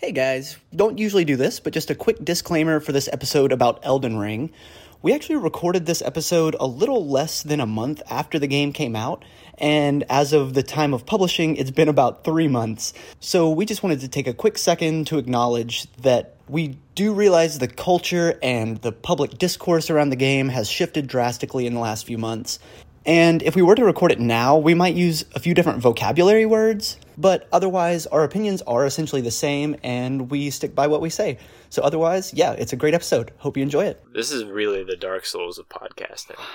Hey guys, don't usually do this, but just a quick disclaimer for this episode about Elden Ring. We actually recorded this episode a little less than a month after the game came out, and as of the time of publishing, it's been about three months. So we just wanted to take a quick second to acknowledge that we do realize the culture and the public discourse around the game has shifted drastically in the last few months. And if we were to record it now, we might use a few different vocabulary words, but otherwise, our opinions are essentially the same and we stick by what we say. So, otherwise, yeah, it's a great episode. Hope you enjoy it. This is really the Dark Souls of podcasting.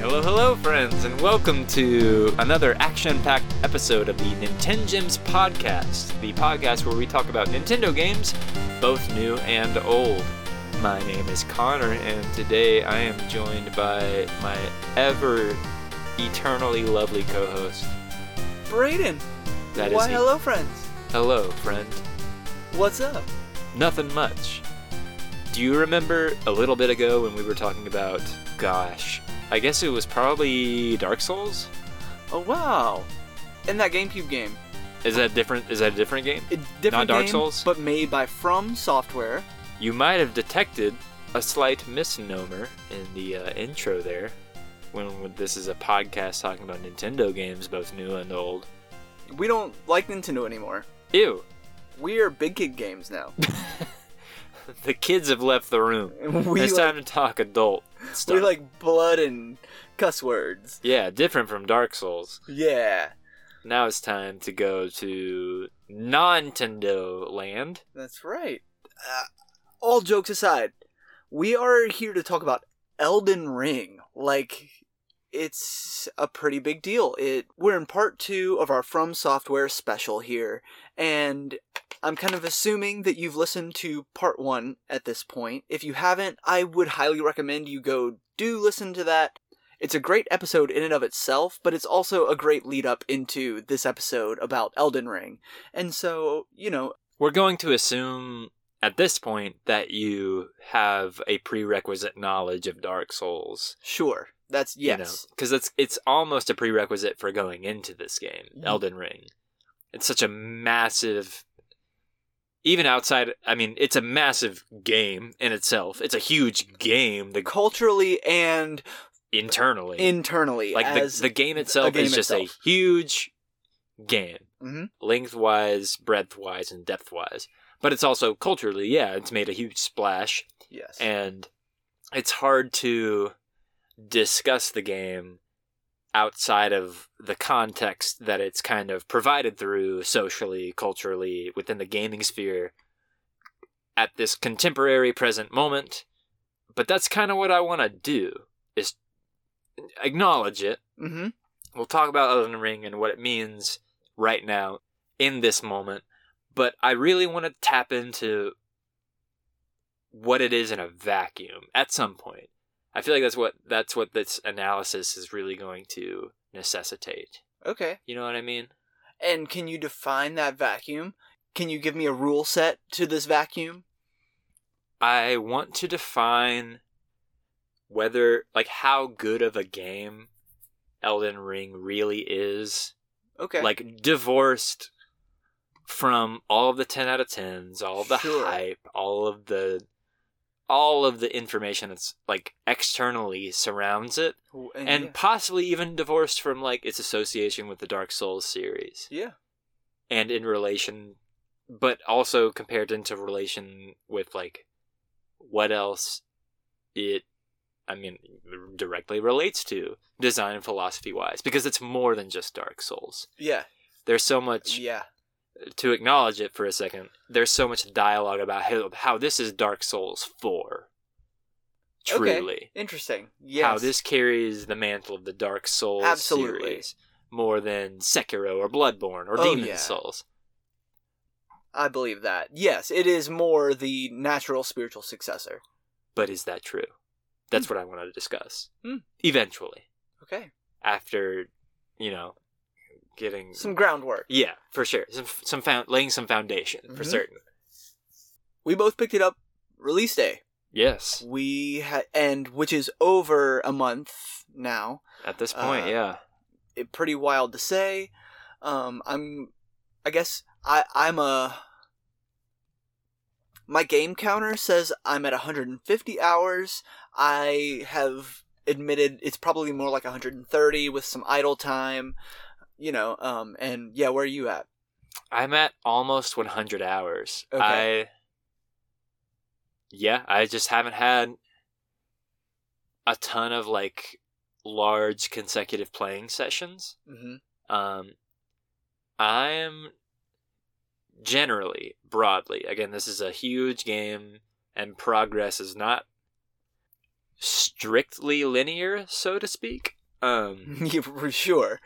Hello, hello, friends, and welcome to another action packed episode of the Nintengems podcast, the podcast where we talk about Nintendo games, both new and old. My name is Connor, and today I am joined by my ever eternally lovely co host. Brayden. That is Why, he. hello, friends. Hello, friend. What's up? Nothing much. Do you remember a little bit ago when we were talking about, gosh, I guess it was probably Dark Souls? Oh wow! In that GameCube game, Is that different? Is that a different game? it, different Not Dark game, Souls? but made by From Software. You might have detected a slight misnomer in the uh, intro there. When this is a podcast talking about Nintendo games, both new and old. We don't like Nintendo anymore. Ew, We are Big Kid Games now. the kids have left the room. we it's like, time to talk adult stuff. we like blood and cuss words. yeah, different from Dark Souls. Yeah, Now it's time to go to non-Tendo land. that's right. Uh, all jokes aside, we are here to talk about Elden Ring. Like, it's a pretty big deal. It we're in part two of our From Software special here, and I'm kind of assuming that you've listened to part one at this point. If you haven't, I would highly recommend you go do listen to that. It's a great episode in and of itself, but it's also a great lead up into this episode about Elden Ring. And so, you know, We're going to assume at this point that you have a prerequisite knowledge of Dark Souls. sure, that's yes. because it's it's almost a prerequisite for going into this game, Elden Ring. It's such a massive, even outside. I mean, it's a massive game in itself. It's a huge game. The Culturally and internally, internally, like the the game itself game is just itself. a huge game, Mhm. lengthwise, breadthwise, and depthwise. But it's also culturally, yeah, it's made a huge splash yes, and it's hard to discuss the game outside of the context that it's kind of provided through socially, culturally, within the gaming sphere at this contemporary present moment. But that's kind of what I want to do is acknowledge it. hmm We'll talk about Elden Ring and what it means right now in this moment, but I really want to tap into what it is in a vacuum at some point. I feel like that's what that's what this analysis is really going to necessitate. Okay. You know what I mean? And can you define that vacuum? Can you give me a rule set to this vacuum? I want to define whether like how good of a game Elden Ring really is Okay. like divorced from all of the 10 out of 10s all of the Sure. hype all of the all of the information that's like externally surrounds it W- and yeah. possibly even divorced from like its association with the dark souls series yeah. and in relation but also compared into relation with like what else it i mean directly relates to design philosophy wise because it's more than just dark souls Yeah. there's so much Yeah. To acknowledge it for a second, there's so much dialogue about how, how this is Dark Souls 4. Truly. Okay. Interesting. Yes. How this carries the mantle of the Dark Souls Absolutely. series more than Sekiro or Bloodborne or Oh, Demon yeah. Souls. I believe that. Yes, it is more the natural spiritual successor. But is that true? That's what I want to discuss. Hmm. Eventually. Okay. After, you know, getting. Some groundwork. Yeah, for sure. Some, some found, laying some foundation, for Mhm. certain. We both picked it up release day. Yes. We had, and which is over a month now. At this point, Uh, yeah. It, pretty wild to say. Um, I'm, I guess I I'm a. My game counter says I'm at 150 hours. I have admitted it's probably more like 130 with some idle time, you know. Um, and yeah, where are you at? I'm at almost 100 hours. Okay. I yeah, I just haven't had a ton of like large consecutive playing sessions. Mm-hmm. Um, I'm generally, broadly, again, this is a huge game, and progress is not strictly linear, so to speak. Um, Yeah, for sure.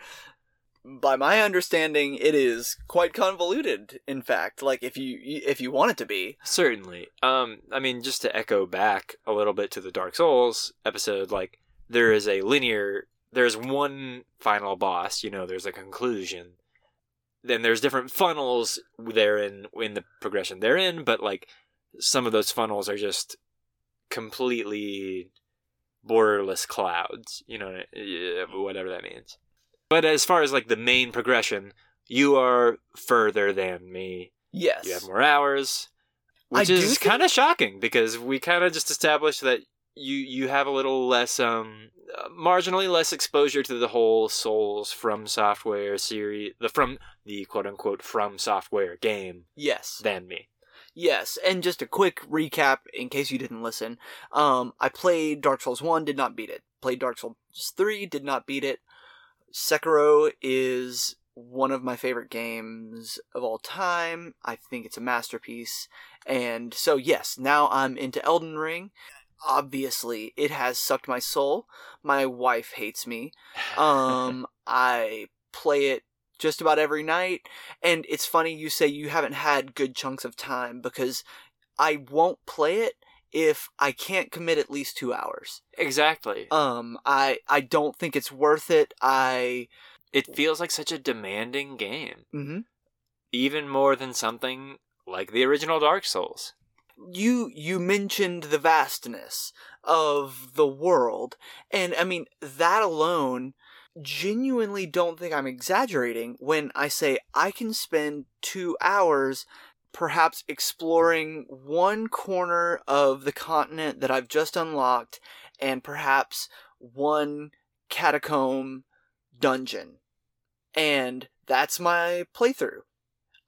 By my understanding, it is quite convoluted. In fact, like if you if you want it to be. certainly. Um, I mean, just to echo back a little bit to the Dark Souls episode, like there is a linear. There's one final boss. You know, there's a conclusion. Then there's different funnels therein in the progression they're in, but like some of those funnels are just completely borderless clouds. You know, whatever that means. But as far as like the main progression, you are further than me. Yes. You have more hours, which do is kind of shocking because we kind of just established that you you have a little less um marginally less exposure to the whole Souls from software series the from the quote unquote from software game Yes. than me. Yes, and just a quick recap in case you didn't listen. Um, I played Dark Souls 1, did not beat it. Played Dark Souls 3, did not beat it. Sekiro is one of my favorite games of all time. I think it's a masterpiece. And so, yes, now I'm into Elden Ring. Obviously, it has sucked my soul. My wife hates me. Um, I play it just about every night. And it's funny you say you haven't had good chunks of time because I won't play it if I can't commit at least two hours. exactly. Um, I I don't think it's worth it. I it feels like such a demanding game, mm-hmm. even more than something like the original Dark Souls. you you mentioned the vastness of the world, and I mean that alone. Genuinely, don't think I'm exaggerating when I say I can spend two hours perhaps exploring one corner of the continent that I've just unlocked and perhaps one catacomb dungeon. And that's my playthrough.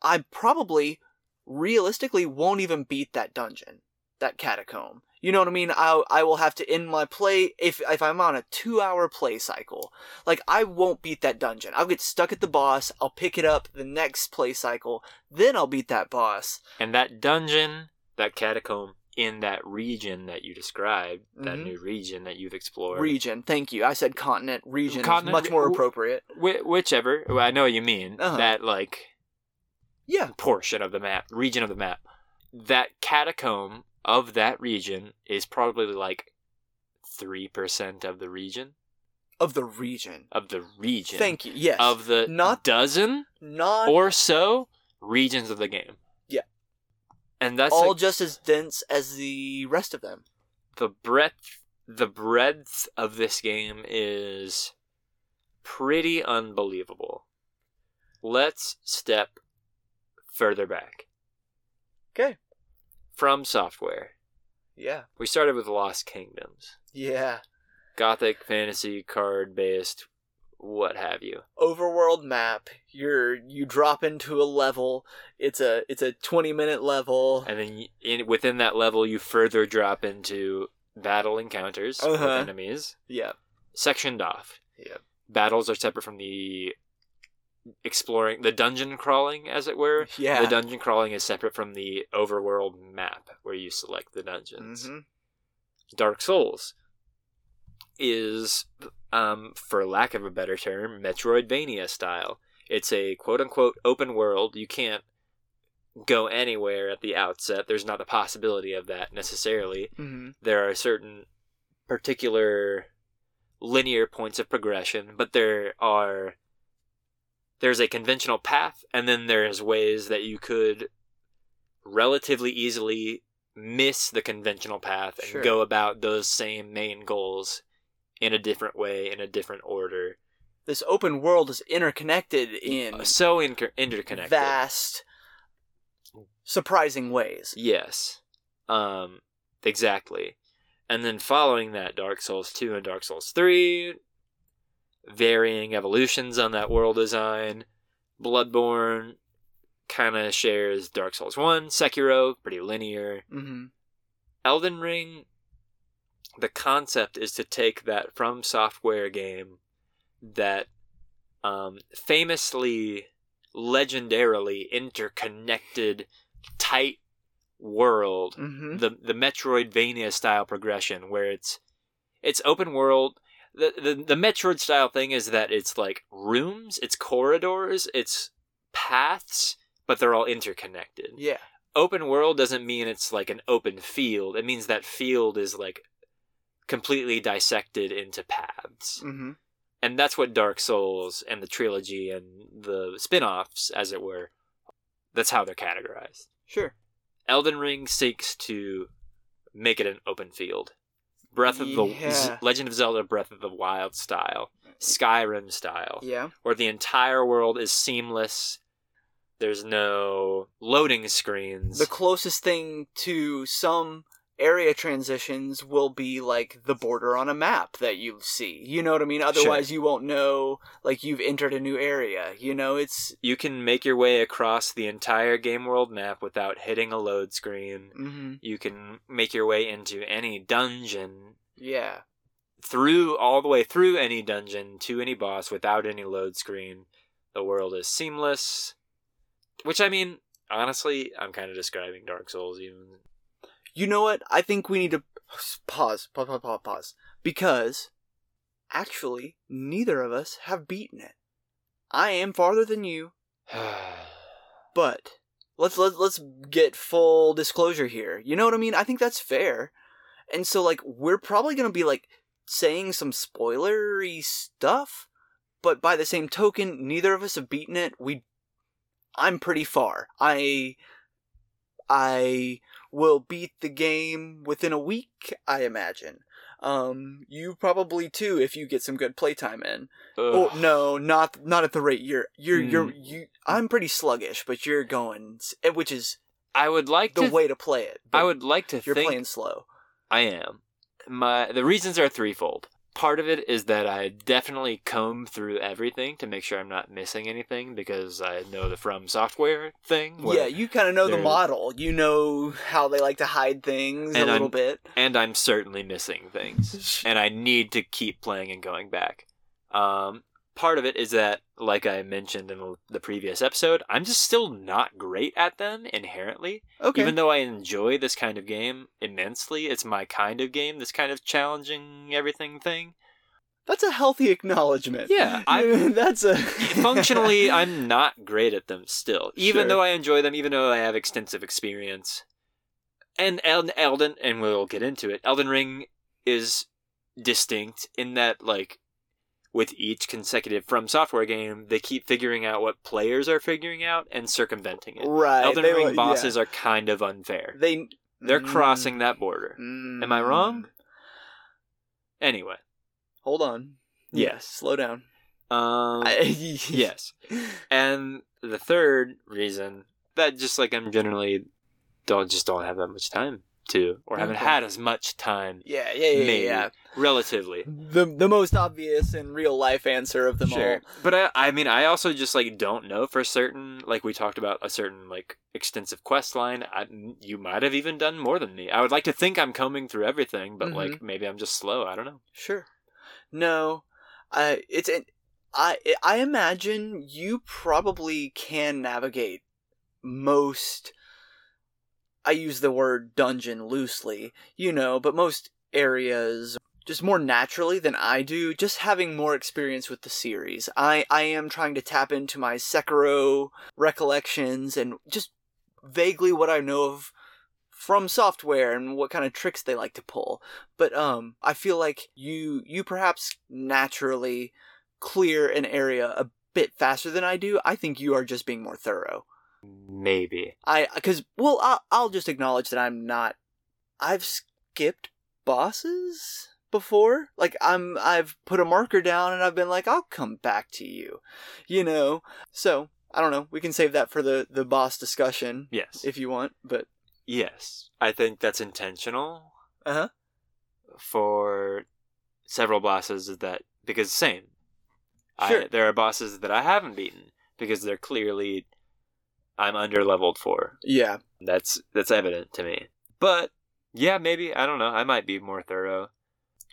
I probably realistically won't even beat that dungeon, that catacomb. You know what I mean? I I will have to end my play if if I'm on a 2-hour play cycle. Like I won't beat that dungeon. I'll get stuck at the boss, I'll pick it up the next play cycle, then I'll beat that boss. And that dungeon, that catacomb in that region that you described, that Mhm. new region that you've explored, Region, thank you. I said continent. Region Continent, is much more appropriate. Whi whichever, well, I know what you mean, Uh-huh. that like Yeah. portion of the map, region of the map, that catacomb of that region is probably like three percent of the region Of the region. of the region. Thank you. Yes. Of the Not- dozen Not or so regions of the game. Yeah. and that's all like, just as dense as the rest of them. the breadth. The breadth of this game is pretty unbelievable. Let's step further back. Okay. From software. Yeah. We started with Lost Kingdoms. Yeah. Gothic fantasy card based what have you. Overworld map. You're you drop into a level. It's a it's a 20 minute level. And then y- in within that level you further drop into battle encounters with Uh-huh. enemies Yeah. sectioned off. Yeah. Battles are separate from the exploring the dungeon crawling as it were. Yeah. The dungeon crawling is separate from the overworld map where you select the dungeons. Mhm. Dark Souls is, um, for lack of a better term, Metroidvania style. It's a quote unquote open world. You can't go anywhere at the outset. There's not the possibility of that necessarily. Mhm. There are certain particular linear points of progression, but there are there's a conventional path and then there's ways that you could relatively easily miss the conventional path and Sure. go about those same main goals in a different way in a different order this open world is interconnected in so inter- interconnected. vast, surprising ways. Yes. Um exactly. And then following that Dark Souls 2 and Dark Souls 3 varying evolutions on that world design. Bloodborne kind of shares Dark Souls 1, Sekiro pretty linear. Mm-hmm. Elden Ring the concept is to take that from software game that um, famously legendarily interconnected tight world Mm-hmm. the the Metroidvania style progression where it's it's open world. The, the the Metroid style thing is that it's like rooms, it's corridors, it's paths, but they're all interconnected. Yeah. Open world doesn't mean it's like an open field. It means that field is like completely dissected into paths. Mm-hmm. And that's what Dark Souls and the trilogy and the spin-offs as it were that's how they're categorized. Sure. Elden Ring seeks to make it an open field. Breath of the Yeah. Z- Legend of Zelda Breath of the Wild style, Skyrim style, Yeah. where the entire world is seamless. There's no loading screens. The closest thing to some area transitions will be like the border on a map that you see. You know what I mean? Otherwise, you won't know like you've entered a new area. You know, it's you can make your way across the entire game world map without hitting a load screen. mm-hmm. You can make your way into any dungeon yeah. through all the way through any dungeon to any boss without any load screen. The world is seamless. Which I mean, honestly, I'm kind of describing Dark Souls even. You know what? I think we need to pause, pause, pause, pause, pause. Because actually, neither of us have beaten it. I am farther than you, but let's let, let's get full disclosure here. You know what I mean? I think that's fair. And so like we're probably going to be like saying some spoilery stuff, but by the same token, neither of us have beaten it. We I'm pretty far. I I will beat the game within a week, I imagine. Um, you probably too if you get some good playtime in. Oh no, not not at the rate you're you're you're Hmm. you. I'm pretty sluggish, but you're going, eh, which is I would like the to. way to play it. I would like to You're playing slow. I am. My the reasons are threefold. Part of it is that I definitely comb through everything to make sure I'm not missing anything because I know the From Software thing. Yeah, you kind of know the model. You know how they like to hide things a little I'm- bit. and I'm certainly missing things. and I need to keep playing and going back. Um, part of it is that, like I mentioned in the previous episode, I'm just still not great at them inherently. Okay. Even though I enjoy this kind of game immensely, it's my kind of game, this kind of challenging everything thing. That's a healthy acknowledgement. Yeah, I- that's a Functionally, I'm not great at them still, even Sure. though I enjoy them, even though I have extensive experience. And El- Elden, and we'll get into it. Elden Ring is distinct in that, like, with each consecutive From Software game, they keep figuring out what players are figuring out and circumventing it. right. Elden they Ring like- bosses yeah. are kind of unfair. they They're Mm, crossing that border. mm. Am I wrong? Anyway, Hold on. Yes. Slow down. um, I- yes. And the third reason that just like I'm generally don't just don't have that much time to, or haven't had as much time Yeah, yeah, yeah, Maybe. yeah. relatively. The the most obvious and real life answer of them all. But I, I mean, I also just like don't know for certain. Like we talked about a certain like extensive quest line. I, you might have even done more than me. I would like to think I'm combing through everything, but mm-hmm. like maybe I'm just slow. I don't know. Sure. No, I it's an I I imagine you probably can navigate most. I use the word dungeon loosely, you know, but most areas just more naturally than I do, just having more experience with the series. I, I am trying to tap into my Sekiro recollections and just vaguely what I know of from software and what kind of tricks they like to pull. But um I feel like you you perhaps naturally clear an area a bit faster than I do. I think you are just being more thorough. Maybe. I cuz well I'll, I'll just acknowledge that I'm not I've skipped bosses before. Like I'm I've put a marker down and I've been like I'll come back to you. You know. So, I don't know. We can save that for the the boss discussion Yes. if you want, but yes. I think that's intentional uh-huh. for several bosses that because same. Sure. I, there are bosses that I haven't beaten because they're clearly I'm under leveled for. Yeah. That's that's evident to me. But yeah, maybe I don't know. I might be more thorough.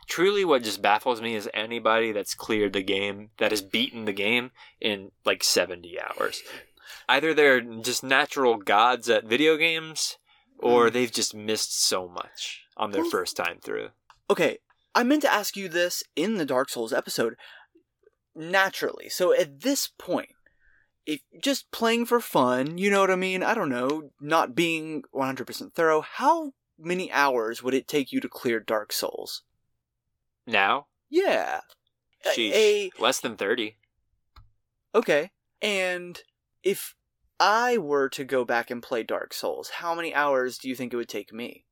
Truly, what just baffles me is anybody that's cleared the game that has beaten the game in like seventy hours. Either they're just natural gods at video games, or Mm. they've just missed so much on their first time through. Okay, I meant to ask you this in the Dark Souls episode. Naturally, so at this point, if just playing for fun, you know what I mean? I don't know, not being 100% thorough, how many hours would it take you to clear Dark Souls? Now, Yeah. Sheesh, a- less than thirty. okay. And if I were to go back and play Dark Souls, how many hours do you think it would take me?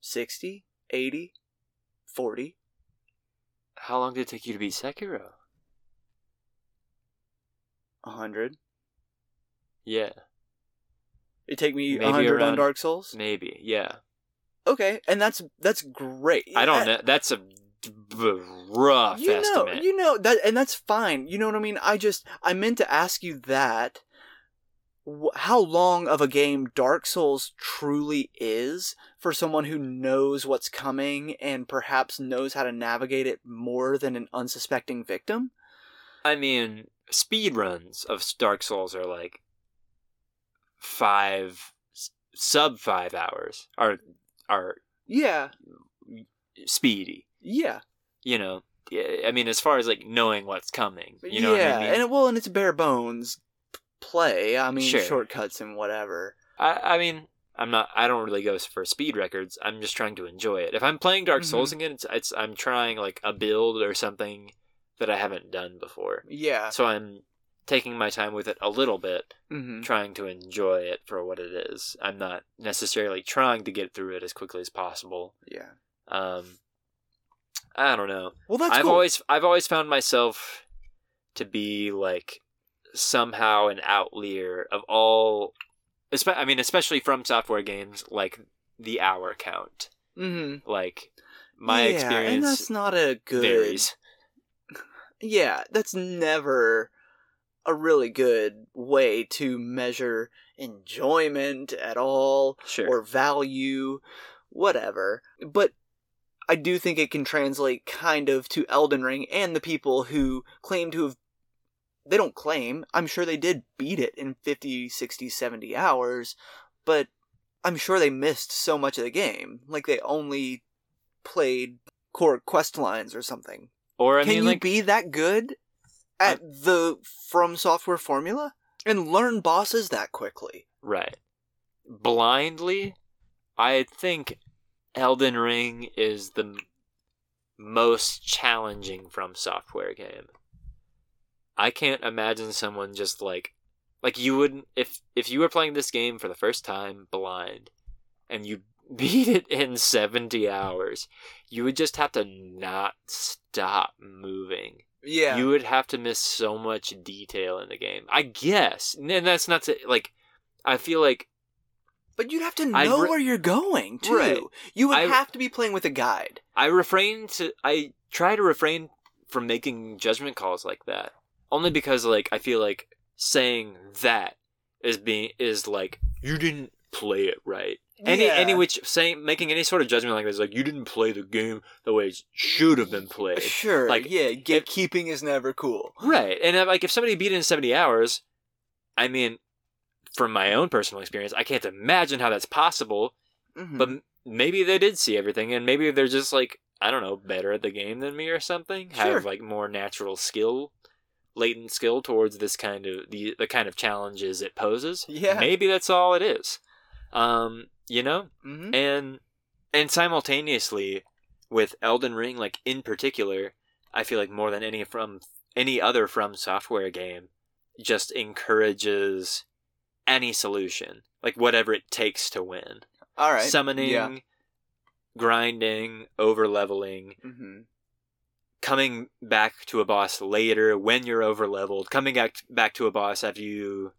60? 80? 40? How long did it take you to beat Sekiro? 100? Yeah, It'd take me 100 on Dark Souls? maybe. Yeah, Okay, and that's that's great. I don't Uh, know. That's a rough You know, estimate. you know that, and that's fine. You know what I mean? I just I meant to ask you that. How long of a game Dark Souls truly is for someone who knows what's coming and perhaps knows how to navigate it more than an unsuspecting victim? I mean, speed runs of Dark Souls are like five sub five hours are are Yeah, speedy. yeah, You know, Yeah, I mean, as far as like knowing what's coming, you know yeah, what I mean. and it, well, and it's bare bones play. I mean, Sure. shortcuts and whatever. I, I mean, I'm not. I don't really go for speed records. I'm just trying to enjoy it. If I'm playing Dark Mm-hmm. Souls again, it's, it's I'm trying like a build or something that I haven't done before. Yeah. So I'm taking my time with it a little bit, hmm trying to enjoy it for what it is. I'm not necessarily trying to get through it as quickly as possible. Yeah. Um, I don't know. Well, that's I've cool. always I've always found myself to be like somehow an outlier of all. espe- I mean, especially from software games, like the hour count. Mm-hmm. Like my yeah, experience and that's not a good. varies. Yeah, that's never a really good way to measure enjoyment at all Sure. or value, whatever. But I do think it can translate kind of to Elden Ring and the people who claim to have. They don't claim. I'm sure they did beat it in 50, 60, 70 hours, but I'm sure they missed so much of the game. Like they only played core quest lines or something. Or I Can mean, you like be that good at the From Software formula and learn bosses that quickly? Right. Blindly, I think Elden Ring is the most challenging from software game. I can't imagine someone just like like you wouldn't if if you were playing this game for the first time blind and you beat it in 70 hours, you would just have to not stop moving Yeah. you would have to miss so much detail in the game. I guess, and that's not to like. I feel like but you'd have to know re- where you're going too. Right. You would I- have to be playing with a guide. I refrain to. I try to refrain from making judgment calls like that, only because like I feel like saying that is being is like you didn't play it right. Any Yeah. any which saying making any sort of judgment like this like you didn't play the game the way it should have been played. Sure. Like, yeah, gatekeeping is never cool. Right. And uh, like if somebody beat it in 70 hours, I mean, from my own personal experience, I can't imagine how that's possible, Mhm. but maybe they did see everything and maybe they're just like, I don't know, better at the game than me or something, Sure. have like more natural skill, latent skill towards this kind of the the kind of challenges it poses. Yeah. Maybe that's all it is. Um, you know, Mhm. and and simultaneously with Elden Ring, like in particular, I feel like more than any from any other from software game, just encourages any solution, like whatever it takes to win. All right. Summoning, Yeah. grinding, over leveling, Mm-hmm. coming back to a boss later when you're over leveled, coming back back to a boss after you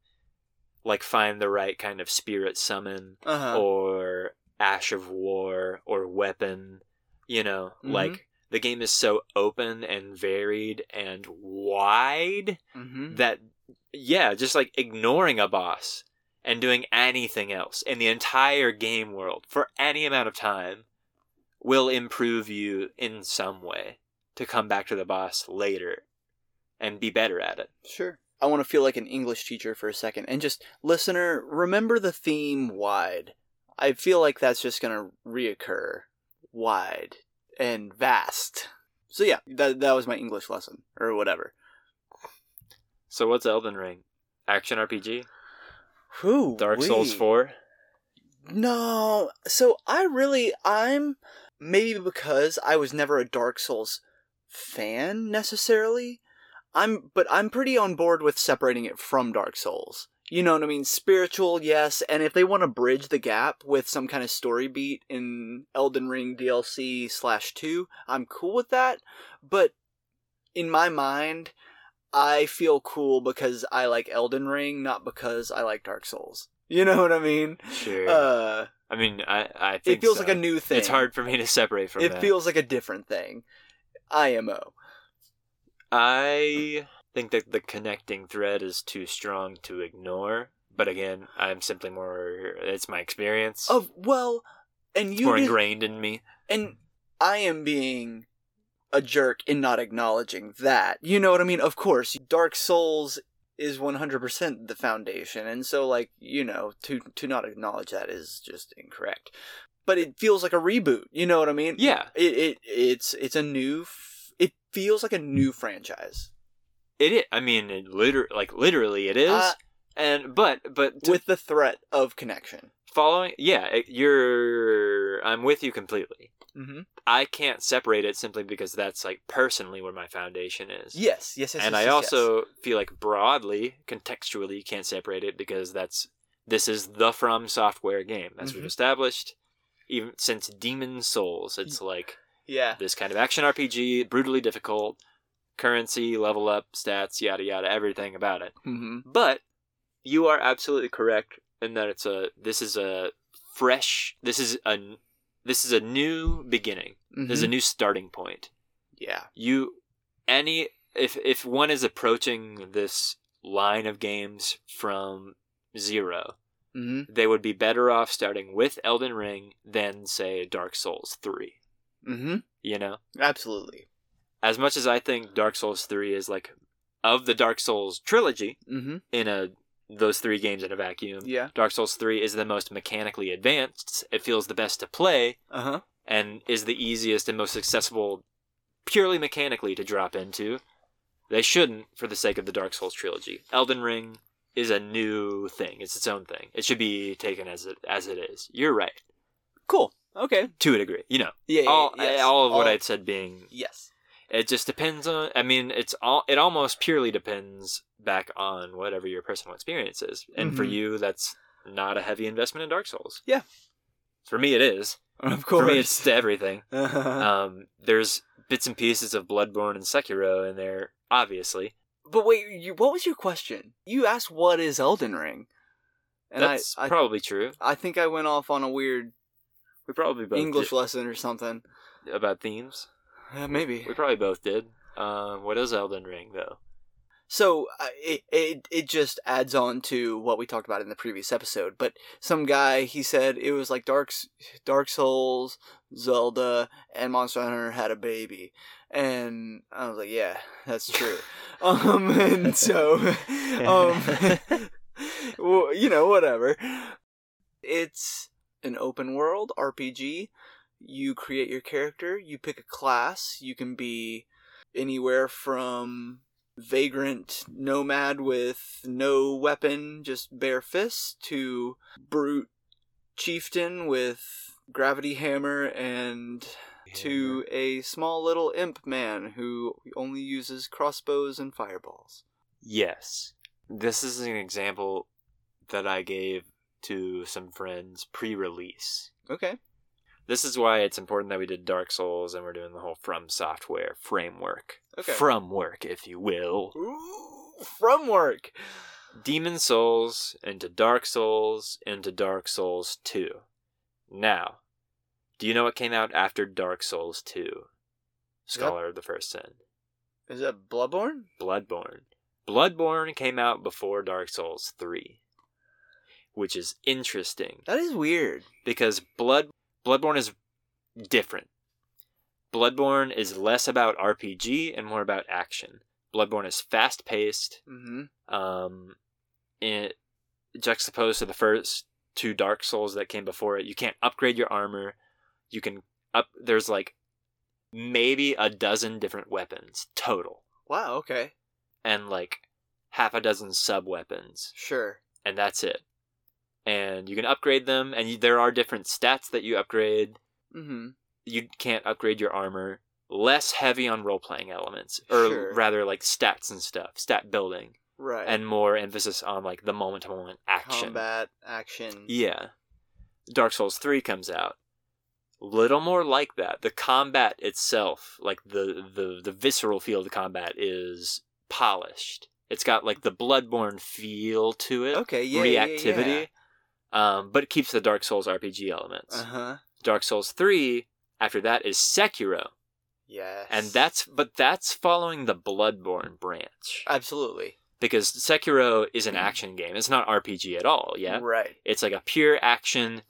like find the right kind of spirit summon Uh-huh. or ash of war or weapon, you know, Mhm. like the game is so open and varied and wide mm-hmm. that yeah, just like ignoring a boss and doing anything else in the entire game world for any amount of time will improve you in some way to come back to the boss later and be better at it. Sure. I want to feel like an English teacher for a second. And just, listener, remember the theme wide. I feel like that's just going to reoccur. Wide and vast. So, yeah, that, that was my English lesson, or whatever. So what's Elden Ring? Action RPG? Whew, Dark Souls 4? No. So, I really, I'm, maybe because I was never a Dark Souls fan necessarily. I'm but I'm pretty on board with separating it from Dark Souls. You know what I mean? Spiritual, yes, and if they want to bridge the gap with some kind of story beat in Elden Ring DLC slash two, I'm cool with that. But in my mind, I feel cool because I like Elden Ring, not because I like Dark Souls. You know what I mean? Sure. Uh, I mean, I, I think it feels so. like a new thing. It's hard for me to separate from It that. feels like a different thing. IMO. I think that the connecting thread is too strong to ignore. But again, I'm simply more. It's my experience. Of well, and you more did- ingrained in me. and I am being a jerk in not acknowledging that. You know what I mean? Of course, Dark Souls is 100% the foundation, and so like, you know, to to not acknowledge that is just incorrect. But it feels like a reboot, you know what I mean? Yeah, It it it's it's a new feels like a new franchise. it is. I mean, it liter- like literally, it is. Uh, and but but with the threat of connection. following, yeah, you're. I'm with you completely. Mm-hmm. I can't separate it simply because that's like personally where my foundation is. Yes, yes, yes. and yes, I yes, also feel like broadly, contextually, you can't separate it because that's this is the From Software game, as we've Mhm. established. Even since Demon Souls, it's like yes. this kind of action RPG, brutally difficult, currency, level up, stats, yada yada, everything about it. Mm-hmm. But you are absolutely correct in that it's a this is a fresh this is a this is a new beginning. This is a new starting point Mm-hmm. yeah. you any if if one is approaching this line of games from zero Mm-hmm. they would be better off starting with elden ring than say dark souls 3 Mm-hmm. you know Absolutely. as much as i think dark souls 3 is like of the dark souls trilogy Mm-hmm. in a those three games in a vacuum Yeah. dark souls 3 is the most mechanically advanced it feels the best to play Uh huh. and is the easiest and most accessible purely mechanically to drop into. They shouldn't for the sake of the Dark Souls trilogy. Elden Ring is a new thing. It's its own thing. It should be taken as it as it is. You're right Cool. Okay. to a degree. You know, Yeah. yeah, all yes. all of what All- I'd said being Yes. it just depends on. I mean, it's all it almost purely depends back on whatever your personal experience is. And for Mhm. you, that's not a heavy investment in Dark Souls. Yeah. For me, it is. Of For me, it's to everything. uh um, there's bits and pieces of Bloodborne and Sekiro in there, obviously. but wait, you, what was your question? You asked what is Elden Ring, and That's I, I, probably true. I think I went off on a weird We probably both English did lesson or something. about themes. Uh, maybe. We probably both did. Um, what is Elden Ring though? So uh, it, it it just adds on to what we talked about in the previous episode. But some guy he said it was like Dark Dark Souls, Zelda, and Monster Hunter had a baby, and I was like, yeah, that's true. um, and so, um, well, you know, whatever. It's an open world RPG. You create your character. You pick a class. You can be anywhere from vagrant nomad with no weapon, just bare fists, to brute chieftain with gravity hammer and to a small little imp man who only uses crossbows and fireballs. yes, this is an example that I gave to some friends pre-release. Okay. This is why it's important that we did Dark Souls and we're doing the whole From Software framework. Okay. From work, if you will. Ooh, from work. Demon Souls into Dark Souls into Dark Souls 2. Now, do you know what came out after Dark Souls 2? Scholar of the First Sin. Is that Bloodborne? Bloodborne. Bloodborne came out before Dark Souls 3, which is interesting That is weird. because Blood Bloodborne is different. Bloodborne is less about RPG and more about action. Bloodborne is fast paced, Mm-hmm. um, it, juxtaposed to the first two Dark Souls that came before it. You can't upgrade your armor. You can up. There's like maybe a dozen different weapons total, Wow. Okay. and like half a dozen sub weapons, Sure. and that's it. And you can upgrade them, and you, there are different stats that you upgrade. Mm-hmm. You can't upgrade your armor. Less heavy on role playing elements, or Sure. rather like stats and stuff, stat building, Right. and more emphasis on like the moment to moment action. combat action. Yeah. Dark Souls 3 comes out. Little more like that. The combat itself, like the the the visceral feel of the combat is polished. It's got like the bloodborne feel to it. Okay. Yeah. yeah, reactivity. Um, but it keeps the Dark Souls RPG elements. Uh huh. Dark Souls 3 after that is Sekiro. Yes. And that's but that's following the Bloodborne branch. absolutely Because Sekiro is an action game. It's not RPG at all, yeah? right. It's like a pure action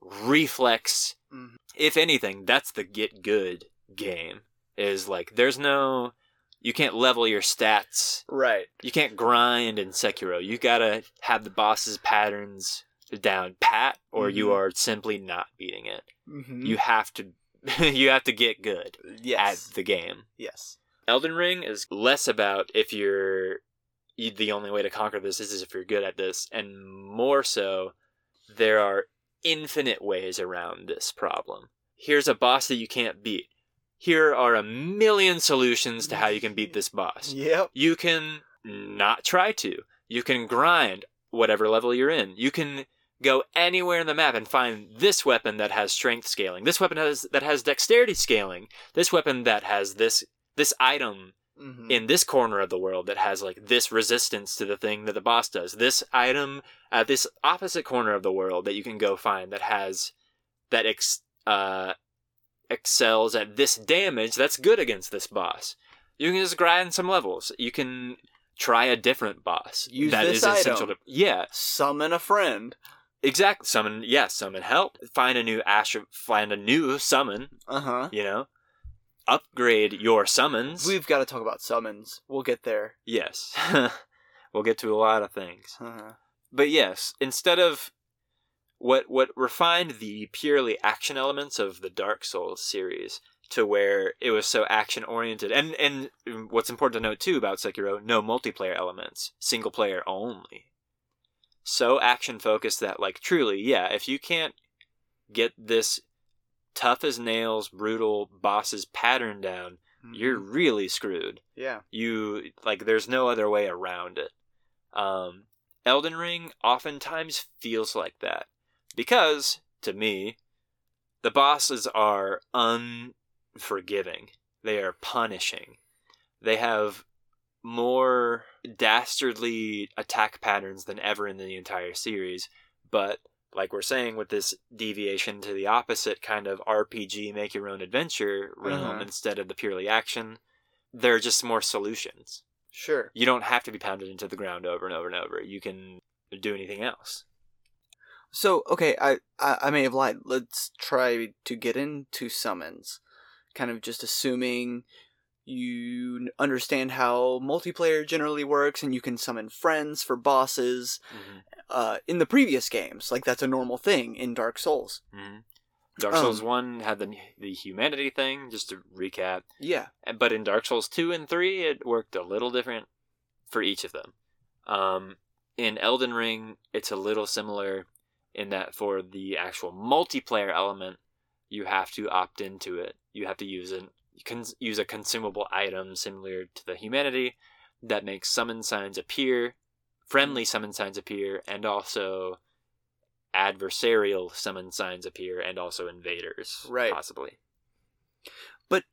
reflex. Mhm. If anything, that's the get good game. Is like there's no you can't level your stats. Right. You can't grind in Sekiro. You gotta have the boss's patterns down pat, or you Mhm. are simply not beating it. Mm-hmm. You have to you have to get good yes. at the game. yes. Elden Ring is less about if you're you, the only way to conquer this is if you're good at this, and more so, there are infinite ways around this problem. Here's a boss that you can't beat. Here are a million solutions to how you can beat this boss. Yep. You can not try to. You can grind whatever level you're in. You can go anywhere in the map and find this weapon that has strength scaling. This weapon has that has dexterity scaling. This weapon that has this this item Mm-hmm. in this corner of the world that has like this resistance to the thing that the boss does. This item at this opposite corner of the world that you can go find that has that ex, uh, excels at this damage that's good against this boss. You can just grind some levels. You can try a different boss. Use that this is essential item. to yeah. Summon a friend. Exact summon yeah, summon help. Find a new ash find a new summon, Uh huh. you know. Upgrade your summons. We've got to talk about summons. We'll get there. Yes. we'll get to a lot of things. Uh-huh. But yes, instead of what what refined the purely action elements of the Dark Souls series to where it was so action oriented and and what's important to note too about Sekiro, no multiplayer elements, single player only. So action focused that like truly, yeah, if you can't get this tough as nails brutal boss's pattern down, you're Mhm. really screwed yeah. you like there's no other way around it um elden ring oftentimes feels like that because to me the bosses are unforgiving they are punishing they have more dastardly attack patterns than ever in the entire series but like we're saying with this deviation to the opposite kind of rpg make your own adventure realm Uh-huh. instead of the purely action there are just more solutions. Sure. You don't have to be pounded into the ground over and over and over. You can do anything else. So okay, I, I I may have lied. Let's try to get into summons. Kind of just assuming you understand how multiplayer generally works, and you can summon friends for bosses. Uh, in the previous games, like that's a normal thing in Dark Souls. Mhm. Dark Um, Souls 1 had the, the humanity thing, just to recap. Yeah. But in Dark Souls 2 and 3, it worked a little different for each of them. Um, in Elden Ring, it's a little similar in that for the actual multiplayer element, you have to opt into it. You have to use an you can use a consumable item similar to the humanity that makes summon signs appear, friendly summon signs appear, and also adversarial summon signs appear and also invaders Right. possibly But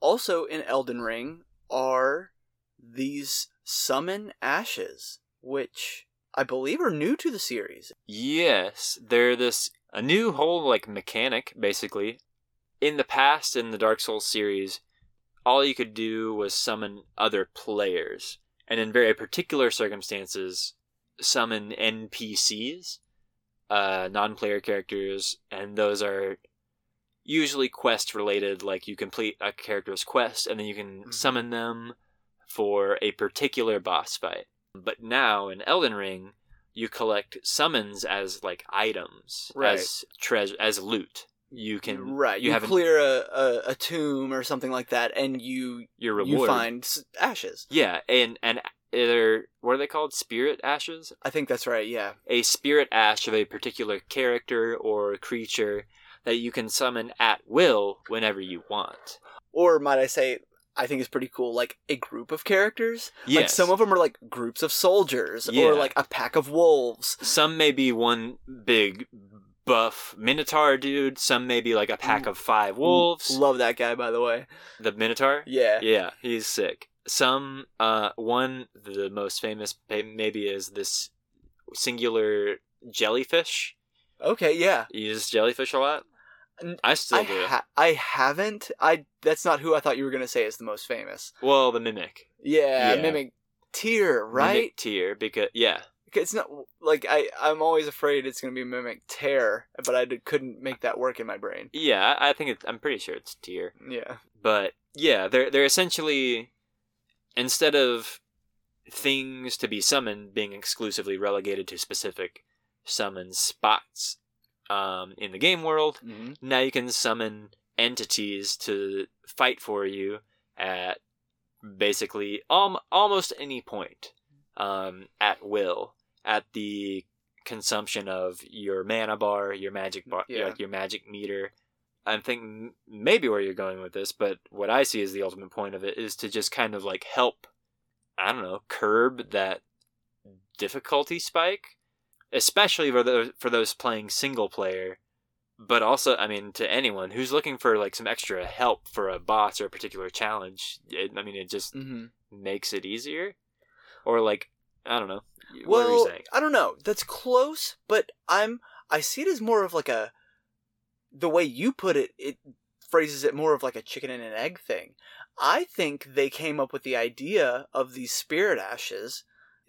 Also in Elden Ring are these summon ashes, which I believe are new to the series. yes they're this a new whole like mechanic basically in the past in the dark souls series all you could do was summon other players and in very particular circumstances summon npcs uh, non-player characters and those are usually quest related like you complete a character's quest and then you can Mhm. summon them for a particular boss fight but now in elden ring you collect summons as like items Right. as treasure as loot you can right. you You, clear a, a, a tomb or something like that, and you your reward you find ashes. yeah and and eh, they're what are they called spirit ashes I think that's right. Yeah. a spirit ash of a particular character or creature that you can summon at will whenever you want. Or might I say, I think it's pretty cool. Like a group of characters. Yes. Like some of them are like groups of soldiers, Yeah. or like a pack of wolves. Some may be one big buff minotaur dude. Some maybe like a pack of five wolves. Love that guy, by the way. The minotaur. Yeah. Yeah, he's sick. Some, uh, one the most famous maybe is this singular jellyfish. Okay. Yeah. You use jellyfish a lot. I still I do. ha- I haven't. I that's not who I thought you were gonna say is the most famous. well, the mimic. Yeah, Yeah. mimic tier, right? Mimic tier because yeah. It's not like I. I'm always afraid it's gonna be mimic tear, but I couldn't make that work in my brain. Yeah, I think it's, I'm pretty sure it's tear. Yeah. But yeah, they're they're essentially instead of things to be summoned being exclusively relegated to specific summon spots um, in the game world, Mm-hmm. now you can summon entities to fight for you at basically um, almost any point um, at will at the consumption of your mana bar, your magic bar, Yeah. like your magic meter. I'm thinking maybe where you're going with this, but what I see as the ultimate point of it is to just kind of like help, I don't know, curb that difficulty spike, especially for those for those playing single player but also i mean to anyone who's looking for like some extra help for a boss or a particular challenge it, i mean it just Mm-hmm. makes it easier or like i don't know what are you Well, saying I don't know. That's close, but I'm. I see it as more of like a. The way you put it, it phrases it more of like a chicken and an egg thing. I think they came up with the idea of these spirit ashes.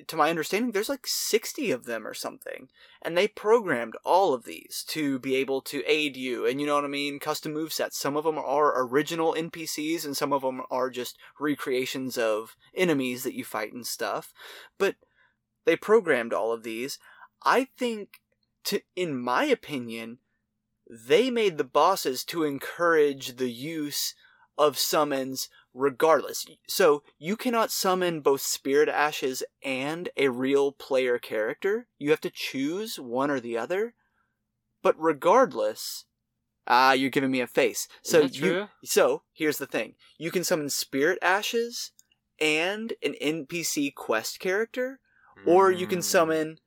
To my understanding, there's like 60 of them or something. And they programmed all of these to be able to aid you. And you know what I mean? Custom movesets. Some of them are original NPCs, and some of them are just recreations of enemies that you fight and stuff. But they programmed all of these. I think, to in my opinion, they made the bosses to encourage the use of summons regardless. So you cannot summon both spirit ashes and a real player character. You have to choose one or the other. But regardless, ah, you're giving me a face. So you true? so here's the thing: you can summon spirit ashes and an NPC quest character, or you can Mm. summon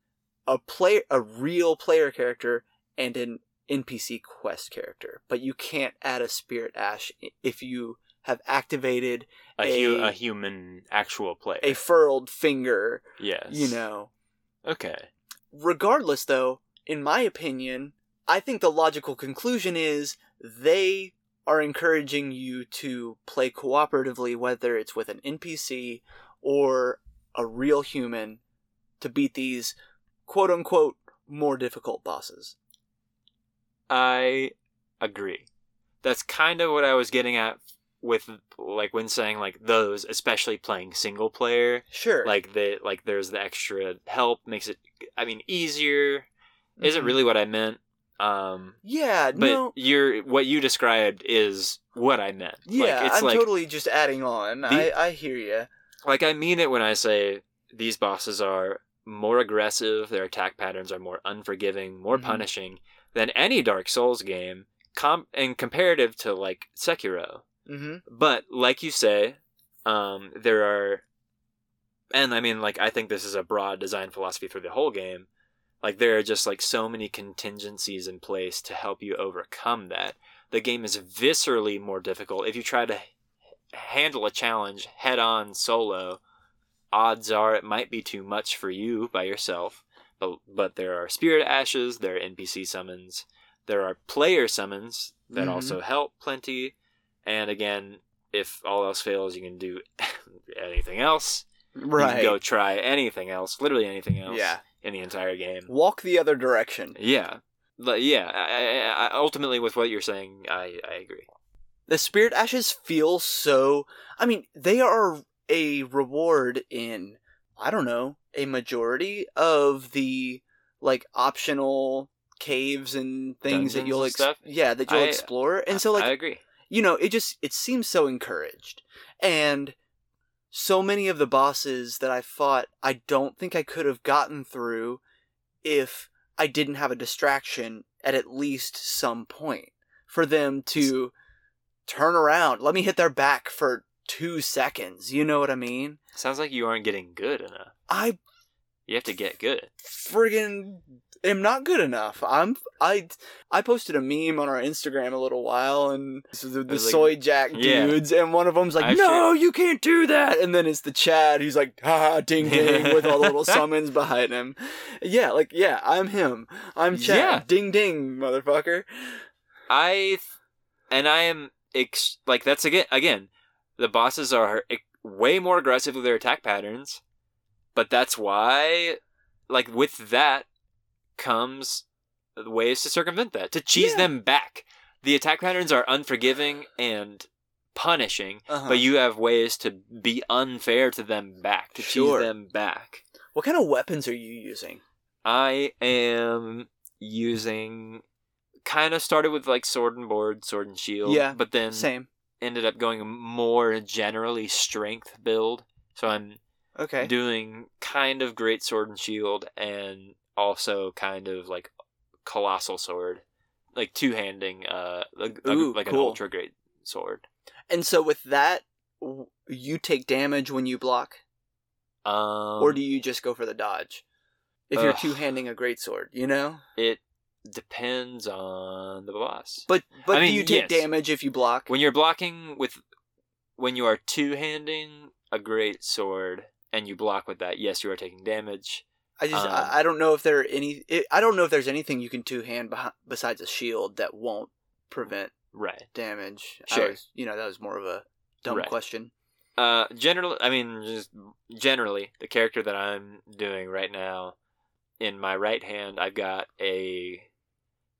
a play a real player character and an NPC quest character. But you can't add a spirit ash if you have activated a, hu- a- a human actual player a furled finger. yes You know. okay Regardless, though, in my opinion, I think the logical conclusion is they are encouraging you to play cooperatively, whether it's with an NPC or a real human, to beat these quote unquote more difficult bosses. i agree that's kind of what i was getting at with like when saying like those especially playing single player Sure. like the like there's the extra help makes it i mean easier isn't Mhm. really what i meant um Yeah, but no. you're what you described is what i meant Yeah, like, I'm like totally just adding on. The- I, I hear you. like i mean it when i say these bosses are more aggressive their attack patterns are more unforgiving more Mhm. punishing than any dark souls game com- and comparative to like sekiro hmm but like you say um there are and i mean like i think this is a broad design philosophy for the whole game Like there are just like so many contingencies in place to help you overcome that. The game is viscerally more difficult if you try to h- handle a challenge head on solo. Odds are it might be too much for you by yourself. But but there are spirit ashes, there are NPC summons, there are player summons that Mhm. also help plenty. And again, if all else fails, you can do anything else. You Right. can go try anything else, literally anything else Yeah. in the entire game. Walk the other direction. Yeah. But yeah, I, I, I, ultimately with what you're saying, I, I agree. The spirit ashes feel so. I mean, they are a reward in, I don't know, a majority of the, like, optional caves and things that you'll ex- stuff? yeah that you'll I- explore and so like I agree. you know, it just it seems so encouraged. And so many of the bosses that I fought, I don't think I could have gotten through if I didn't have a distraction at at least some point for them to turn around. Let me hit their back for 2 seconds. You know what I mean? Sounds like you aren't getting good enough. I You have to get good. friggin' am not good enough. I'm I I posted a meme on our Instagram a little while and the, the like- soy jack Yeah. dudes and one of them's like I no you can't do that and then it's the Chad who's like ha ha ding ding with all the little summons behind him. Yeah, like yeah, I'm him. I'm Chad. Yeah. Ding ding motherfucker. I and I am ex- like that's again again the bosses are way more aggressive with their attack patterns, but that's why like with that comes ways to circumvent that to cheese Yeah. them back. The attack patterns are unforgiving and punishing, Uh-huh. but you have ways to be unfair to them back to Sure. cheese them back. What kind of weapons are you using? I am using kind of started with like sword and board, sword and shield. Yeah, But then Same. Ended up going more generally strength build. So I'm Okay. doing kind of great sword and shield and also kind of like colossal sword. Like two handing uh like, a- Ooh, like an ultra great sword. And so with that you take damage when you block Um or do you just go for the dodge? If you're two-handing a great sword, you know? it depends on the boss. But but I mean, do you take yes. damage if you block? When you're blocking with, when you are two handing a great sword and you block with that, yes, you are taking damage. I just um, I, I don't know if there are any it, I don't know if there's anything you can two hand behi- besides a shield that won't prevent Right. damage. I Sure. was, you know that was more of a dumb Right. question. Uh, generally, I mean, just generally, the character that I'm doing right now, in my right hand, I've got a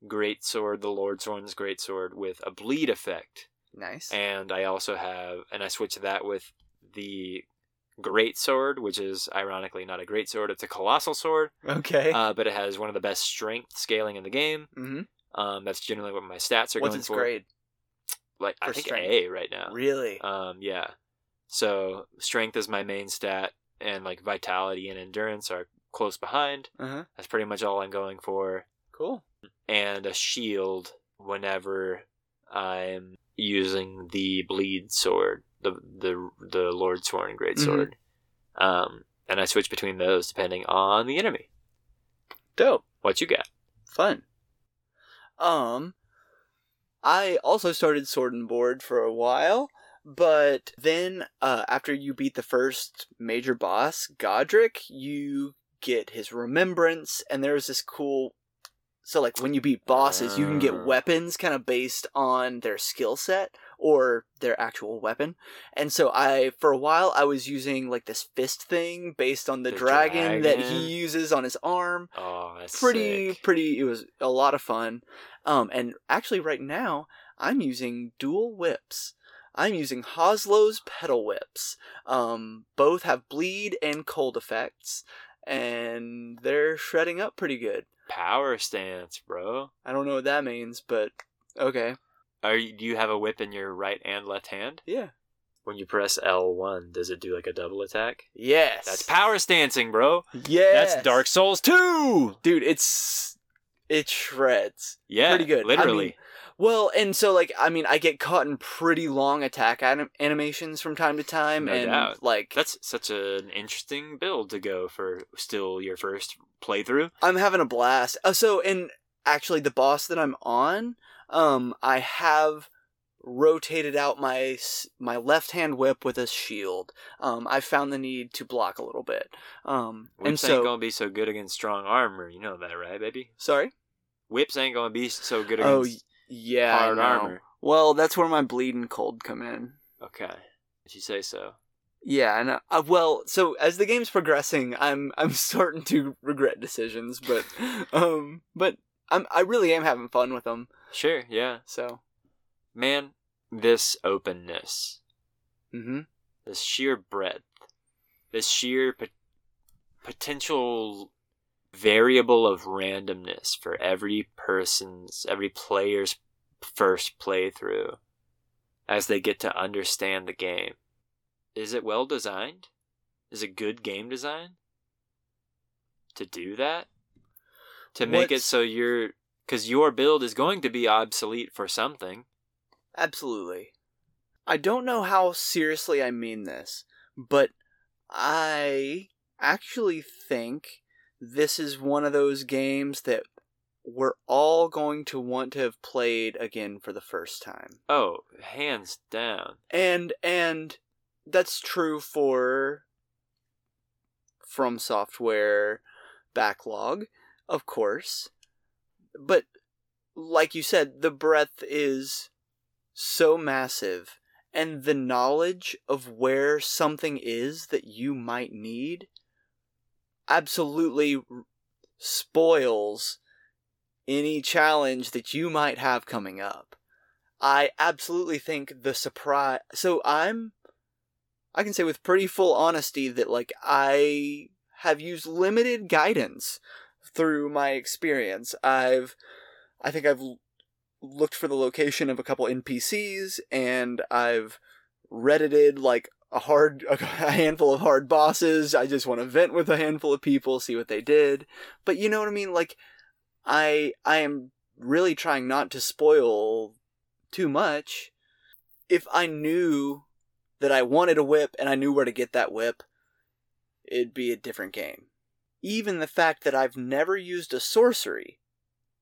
great sword, the Lord Sworn's great sword, with a bleed effect, Nice. and I also have, and I switch that with the great sword, which is ironically not a great sword; it's a colossal sword. okay. uh, but it has one of the best strength scaling in the game. mm-hmm. Um, that's generally what my stats are What's going its for. grade? Like I for think strength? A right now. Really? Um, yeah. So strength is my main stat, and like vitality and endurance are close behind. Uh huh. That's pretty much all I'm going for. Cool. And a shield whenever I'm using the bleed sword, the the the Lord Sworn Great Mhm. Sword. Um, and I switch between those depending on the enemy. Dope. What you got? Fun. Um, I also started Sword and Board for a while, but then uh, after you beat the first major boss, Godrick, you get his remembrance, and there's this cool. So, like, when you beat bosses, you can get Ah. weapons kind of based on their skill set or their actual weapon. And so, I, for a while, I was using, like, this fist thing based on the, The dragon, that he uses on his arm Oh, that's pretty sick. pretty it was a lot of fun um and actually right now i'm using dual whips i'm using Hoslow's petal whips um both have bleed and cold effects and they're shredding up pretty good Power stance, bro. i don't know what that means but okay Are you, do you have a whip in your right and left hand? yeah When you press L1, does it do like a double attack? yes That's power stancing, bro. yeah That's Dark Souls 2. dude it's it shreds Yeah, Pretty good. I Literally. mean, Well, and so like I mean, I get caught in pretty long attack anim- animations from time to time, No and doubt. like That's such an interesting build to go for still your first playthrough. I'm having a blast. Uh, so, and actually, the boss that I'm on, um, I have rotated out my my left hand whip with a shield. Um, I found the need to block a little bit. Um, and Whips so ain't gonna be so good against strong armor. You know that, right, baby? sorry. Whips ain't gonna be so good Oh, against. Yeah, hard armor. Well, that's where my bleeding cold come in. Okay, if you say so. Yeah, and uh, uh, well, so as the game's progressing, I'm I'm starting to regret decisions, but um, but I'm I really am having fun with them. Sure, yeah, So, man. This openness, mm-hmm. this sheer breadth, this sheer pot- potential variable of randomness for every person's, every player's first playthrough as they get to understand the game. Is it well designed? Is it good game design? To do that? To make it so you're. Because your build is going to be obsolete for something. Absolutely. I don't know how seriously I mean this, but I actually think this is one of those games that we're all going to want to have played again for the first time. Oh, hands down. And and that's true for from software backlog, of course. But like you said, the breadth is so massive and the knowledge of where something is that you might need absolutely spoils any challenge that you might have coming up. I absolutely think the surprise. So I'm. I can say with pretty full honesty that, like, I have used limited guidance through my experience. I've. I think I've looked for the location of a couple NPCs and I've reddited, like, a hard. a handful of hard bosses. I just want to vent with a handful of people, see what they did. But you know what I mean? Like, I. I am really trying not to spoil too much. If I knew that I wanted a whip and I knew where to get that whip, it'd be a different game. Even the fact that I've never used a sorcery,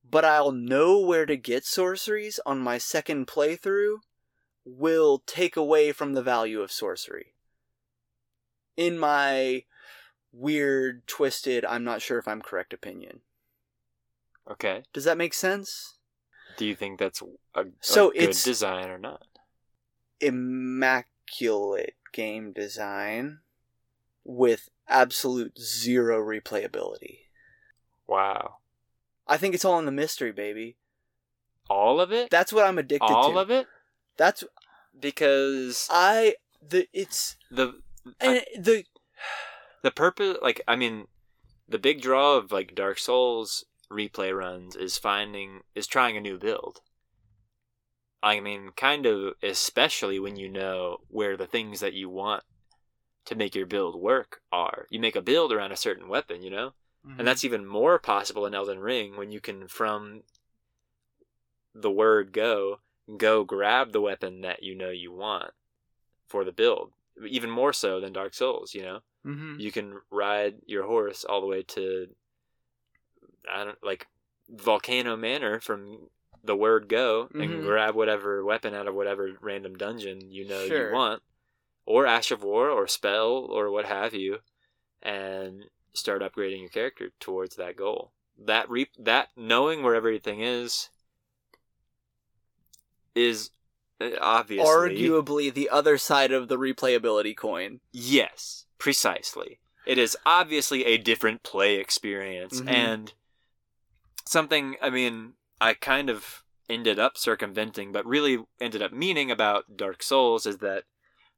but I'll know where to get sorceries on my second playthrough, will take away from the value of sorcery. In my weird, twisted, I'm not sure if I'm correct opinion. Okay. Does that make sense? Do you think that's a, So a good it's- design or not? immaculate game design with absolute zero replayability. Wow. I think it's all in the mystery, baby. All of it? That's what I'm addicted All to. All of it? That's Because I the it's the and the the purpose like i mean the big draw of like dark souls replay runs is finding is trying a new build. I mean kind of especially when you know where the things that you want to make your build work are. You make a build around a certain weapon you know? And mm-hmm. that's even more possible in elden ring when you can from the word go go grab the weapon that you know you want for the build even more so than dark souls you know Mhm. you can ride your horse all the way to I don't like Volcano Manor from the word go and Mhm. grab whatever weapon out of whatever random dungeon you know Sure. you want or Ash of War or spell or what have you and start upgrading your character towards that goal. That re- that knowing where everything is is uh, obviously arguably the other side of the replayability coin. Yes, precisely. It is obviously a different play experience Mhm. and something, I mean, I kind of ended up circumventing, but really ended up meaning about Dark Souls is that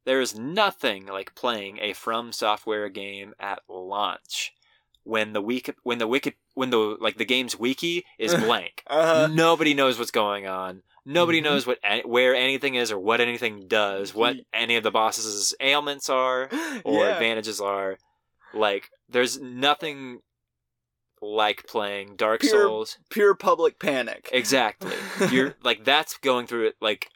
there is nothing like playing a From Software game at launch when the week when the wiki when the like the game's wiki is blank. Uh Nobody knows what's going on. Nobody Mhm. knows what where anything is or what anything does, what any of the boss's ailments are or yeah. advantages are. Like there's nothing like playing Dark Pure- Souls. Pure public panic. Exactly. You're like that's going through it like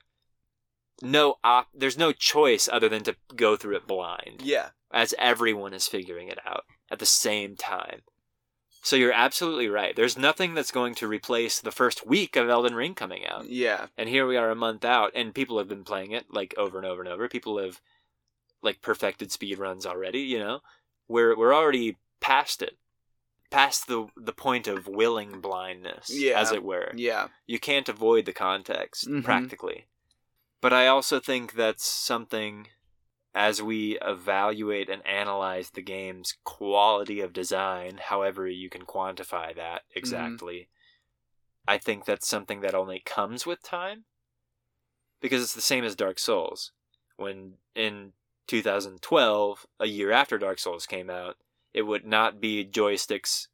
no op there's no choice other than to go through it blind yeah. as everyone is figuring it out at the same time. So you're absolutely right. There's nothing that's going to replace the first week of Elden Ring coming out. Yeah. And here we are a month out and people have been playing it like over and over and over. People have like perfected speed runs already, you know. We're we're already past it. Past the the point of willing blindness, Yeah. as it were Yeah. you can't avoid the context Mhm. practically. But I also think that's something as we evaluate and analyze the game's quality of design, however you can quantify that mm-hmm. exactly. I think that's something that only comes with time because it's the same as Dark Souls. When in 2012, a year after Dark Souls came out, it would not be Joystiq's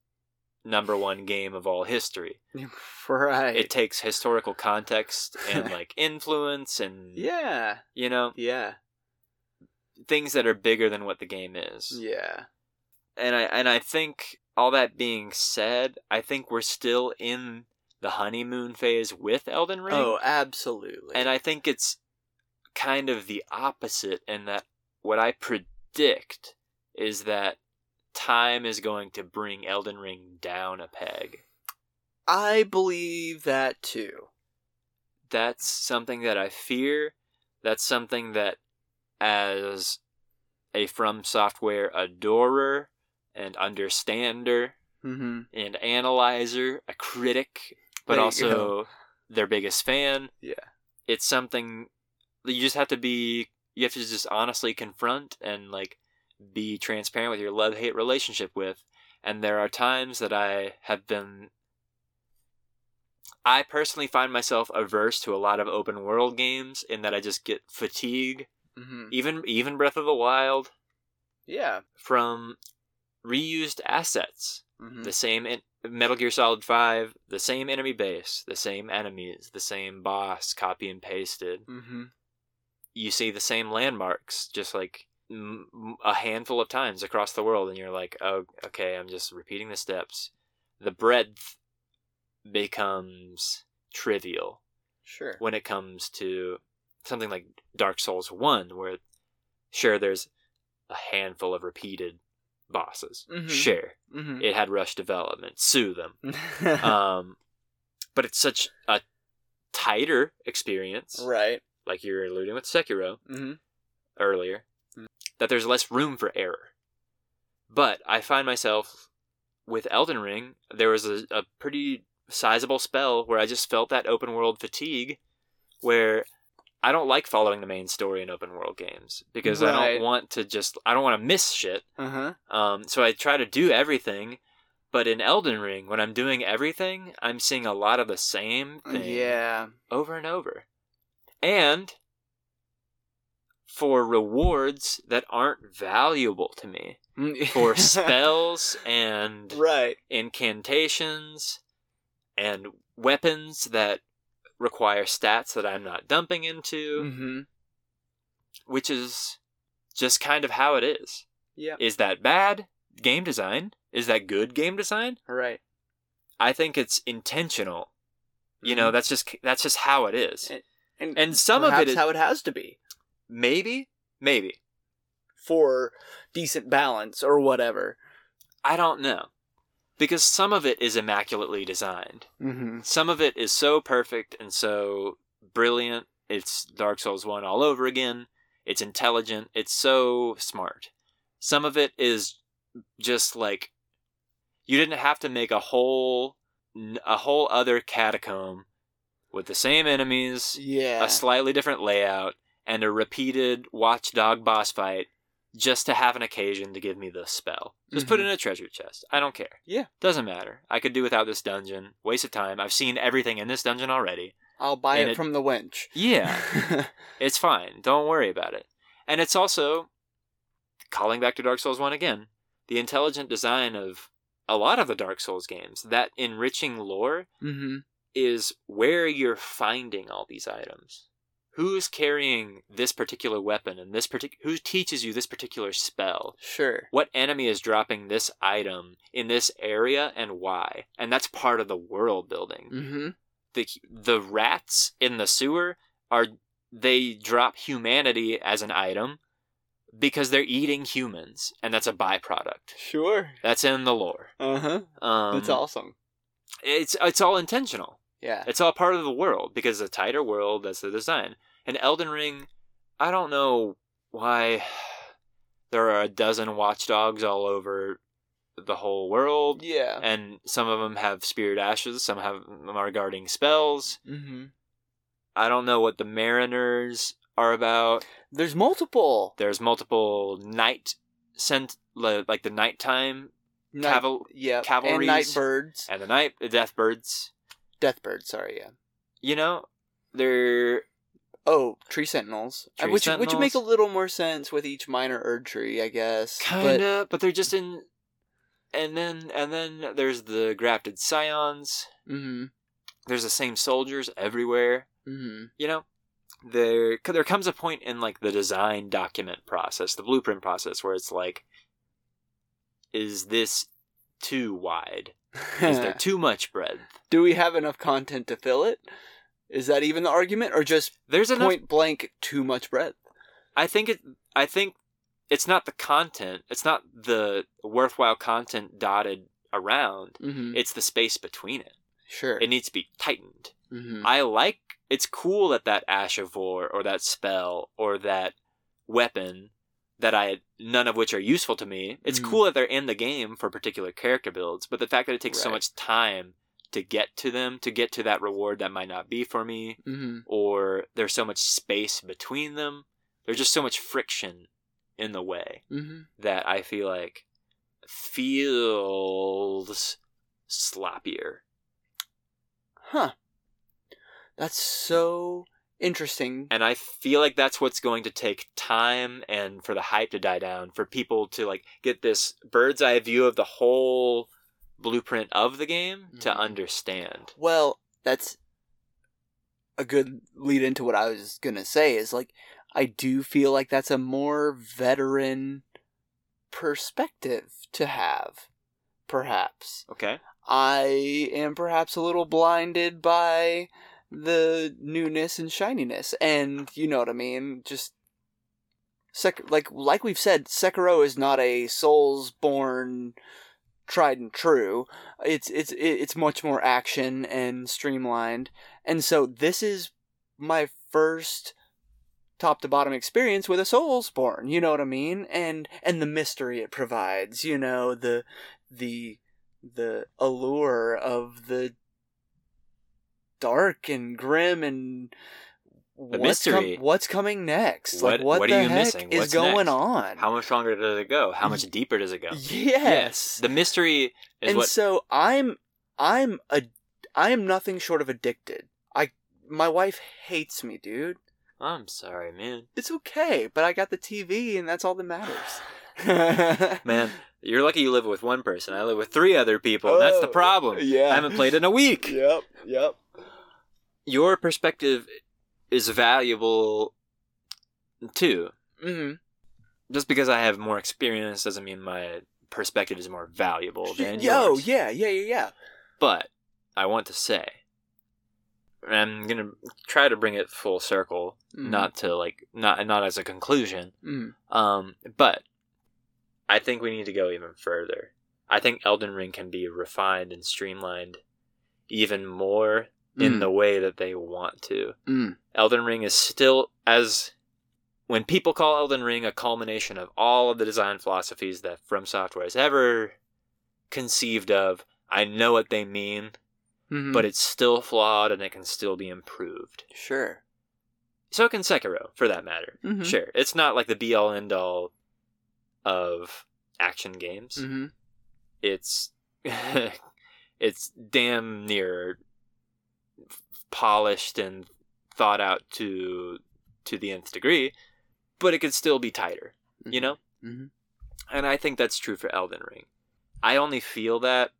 number one game of all history Right. it takes historical context and like influence and yeah. you know Yeah. Things that are bigger than what the game is Yeah. and i and i think all that being said i think we're still in the honeymoon phase with elden ring Oh, absolutely. and i think it's kind of the opposite in that what i predict is that time is going to bring elden ring down a peg I believe that too. that's something that I fear. That's something that, as a From Software adorer and understander Mm-hmm. and analyzer, a critic, but There also their biggest fan, Yeah. it's something that you just have to be. You have to just honestly confront and like be transparent with your love hate relationship with. And there are times that I have been I personally find myself averse to a lot of open world games in that I just get fatigue. Mm-hmm. Even even Breath of the Wild Yeah. from reused assets. Mm-hmm. The same in Metal Gear Solid 5, the same enemy base, the same enemies, the same boss copy and pasted. Mm-hmm. You see the same landmarks just like m- a handful of times across the world and you're like, "Oh, okay, I'm just repeating the steps." The breadth becomes trivial. Sure. when it comes to something like Dark Souls 1, where sure, there's a handful of repeated bosses. Mhm. Sure, Mm-hmm. it had rush development, sue them. um, but it's such a tighter experience, right. like you're alluding with Sekiro Mm-hmm. earlier, Mm. that there's less room for error. But I find myself with Elden Ring, there was a, a pretty sizable spell where I just felt that open world fatigue, where I don't like following the main story in open world games because I don't want to just I don't want to miss shit. Uh-huh. Um, so I try to do everything. But in Elden Ring, when I'm doing everything, I'm seeing a lot of the same thing Yeah. over and over. And for rewards that aren't valuable to me, for spells and right. incantations and weapons that require stats that I'm not dumping into, Mm-hmm. which is just kind of how it is. Yeah. Is that bad game design? Is that good game design? Right. I think it's intentional. You know, Mhm. that's just that's just how it is. and and some of it is- how it has to be Maybe, maybe. for decent balance or whatever. I don't know. Because some of it is immaculately designed. Mm-hmm. Some of it is so perfect and so brilliant. It's Dark Souls 1 all over again. It's intelligent. It's so smart. Some of it is just like you didn't have to make a whole a whole other catacomb with the same enemies, Yeah. a slightly different layout, and a repeated watchdog boss fight just to have an occasion to give me the spell. Just put it in a treasure chest. I don't care. Mm-hmm. Yeah. Doesn't matter. I could do without this dungeon. Waste of time. I've seen everything in this dungeon already. I'll buy it, it- from the wench. Yeah. it's fine. Don't worry about it. And it's also, calling back to Dark Souls 1 again, the intelligent design of a lot of the Dark Souls games, that enriching lore mm-hmm. is where you're finding all these items. Who's carrying this particular weapon and this partic- who teaches you this particular spell Sure. what enemy is dropping this item in this area and why and that's part of the world building Mm-hmm. the the rats in the sewer are they drop humanity as an item because they're eating humans and that's a byproduct Sure. that's in the lore Uh huh. um That's awesome. it's it's all intentional Yeah. it's all part of the world because it's a tighter world. That's the design. And Elden Ring, I don't know why there are a dozen watchdogs all over the whole world, Yeah. and some of them have spirit ashes. Some have them are guarding spells. Mm-hmm. I don't know what the Mariners are about. There's multiple. There's multiple night sent like the nighttime Night, caval yeah. And night birds. and the night the death birds. Death birds. Sorry. Yeah. You know, they're Oh, tree sentinels, Uh, Tree which which would make a little more sense with each minor erd tree, I guess. Kinda, but, they're just in. And then and then there's the grafted scions. Mm-hmm. There's the same soldiers everywhere. Mm-hmm. You know, there there comes a point in like the design document process, the blueprint process, where it's like, is this too wide? Is there too much breadth? Do we have enough content to fill it? Is that even the argument, or just There's enough. point blank too much breadth? I think it. I think it's not the content. It's not the worthwhile content dotted around. Mm-hmm. It's the space between it. Sure. It needs to be tightened. mm-hmm. I like it's cool that that ash of war or that spell or that weapon that I none of which are useful to me. It's Mhm. cool that they're in the game for particular character builds, but the fact that it takes so much time to get to them, to get to that reward that might not be for me, mm-hmm. or there's so much space between them. There's just so much friction in the way Mm-hmm. that I feel like feels sloppier. Huh. That's so interesting. and I feel like that's what's going to take time and for the hype to die down for people to like get this bird's eye view of the whole blueprint of the game to Mhm. understand. Well, that's a good lead into what I was gonna say. Is like I do feel like that's a more veteran perspective to have, perhaps. Okay. I am perhaps a little blinded by the newness and shininess, and you know what I mean. Just Sek- like like we've said, Sekiro is not a Souls-borne, tried and true. It's it's it's much more action and streamlined, and so this is my first top to bottom experience with a Soulsborne. You know what I mean? And and the mystery it provides. You know the the the allure of the dark and grim and what's mystery. com- what's coming next? like What- what, what are the you heck missing? is What's going next? on? How much longer does it go? How much deeper does it go? yes. The mystery is and what so I'm I'm a I am nothing short of addicted. I my wife hates me, dude. I'm sorry, man. It's okay, but I got the TV and that's all that matters. Man, you're lucky you live with one person. I live with three other people, and that's the Oh, problem. yeah. I haven't played in a week. Yep, yep. Your perspective is valuable too. hmm just because I have more experience doesn't mean my perspective is more valuable than Yo, yours. yeah, yeah, yeah, yeah. But I want to say, I'm gonna try to bring it full circle, Mhm. not to like not not as a conclusion. Mhm. Um, but I think we need to go even further. I think Elden Ring can be refined and streamlined even more in Mm. the way that they want to. Mm. Elden Ring is still as when people call Elden Ring a culmination of all of the design philosophies that From Software has ever conceived of, I know what they mean, Mhm. but it's still flawed and it can still be improved. sure. So can Sekiro, for that matter. Mhm. Sure, it's not like the be all end all of action games. hmm It's it's damn near polished and thought out to to the nth degree, but it could still be tighter, you know? Mhm. And I think that's true for Elden Ring. I only feel that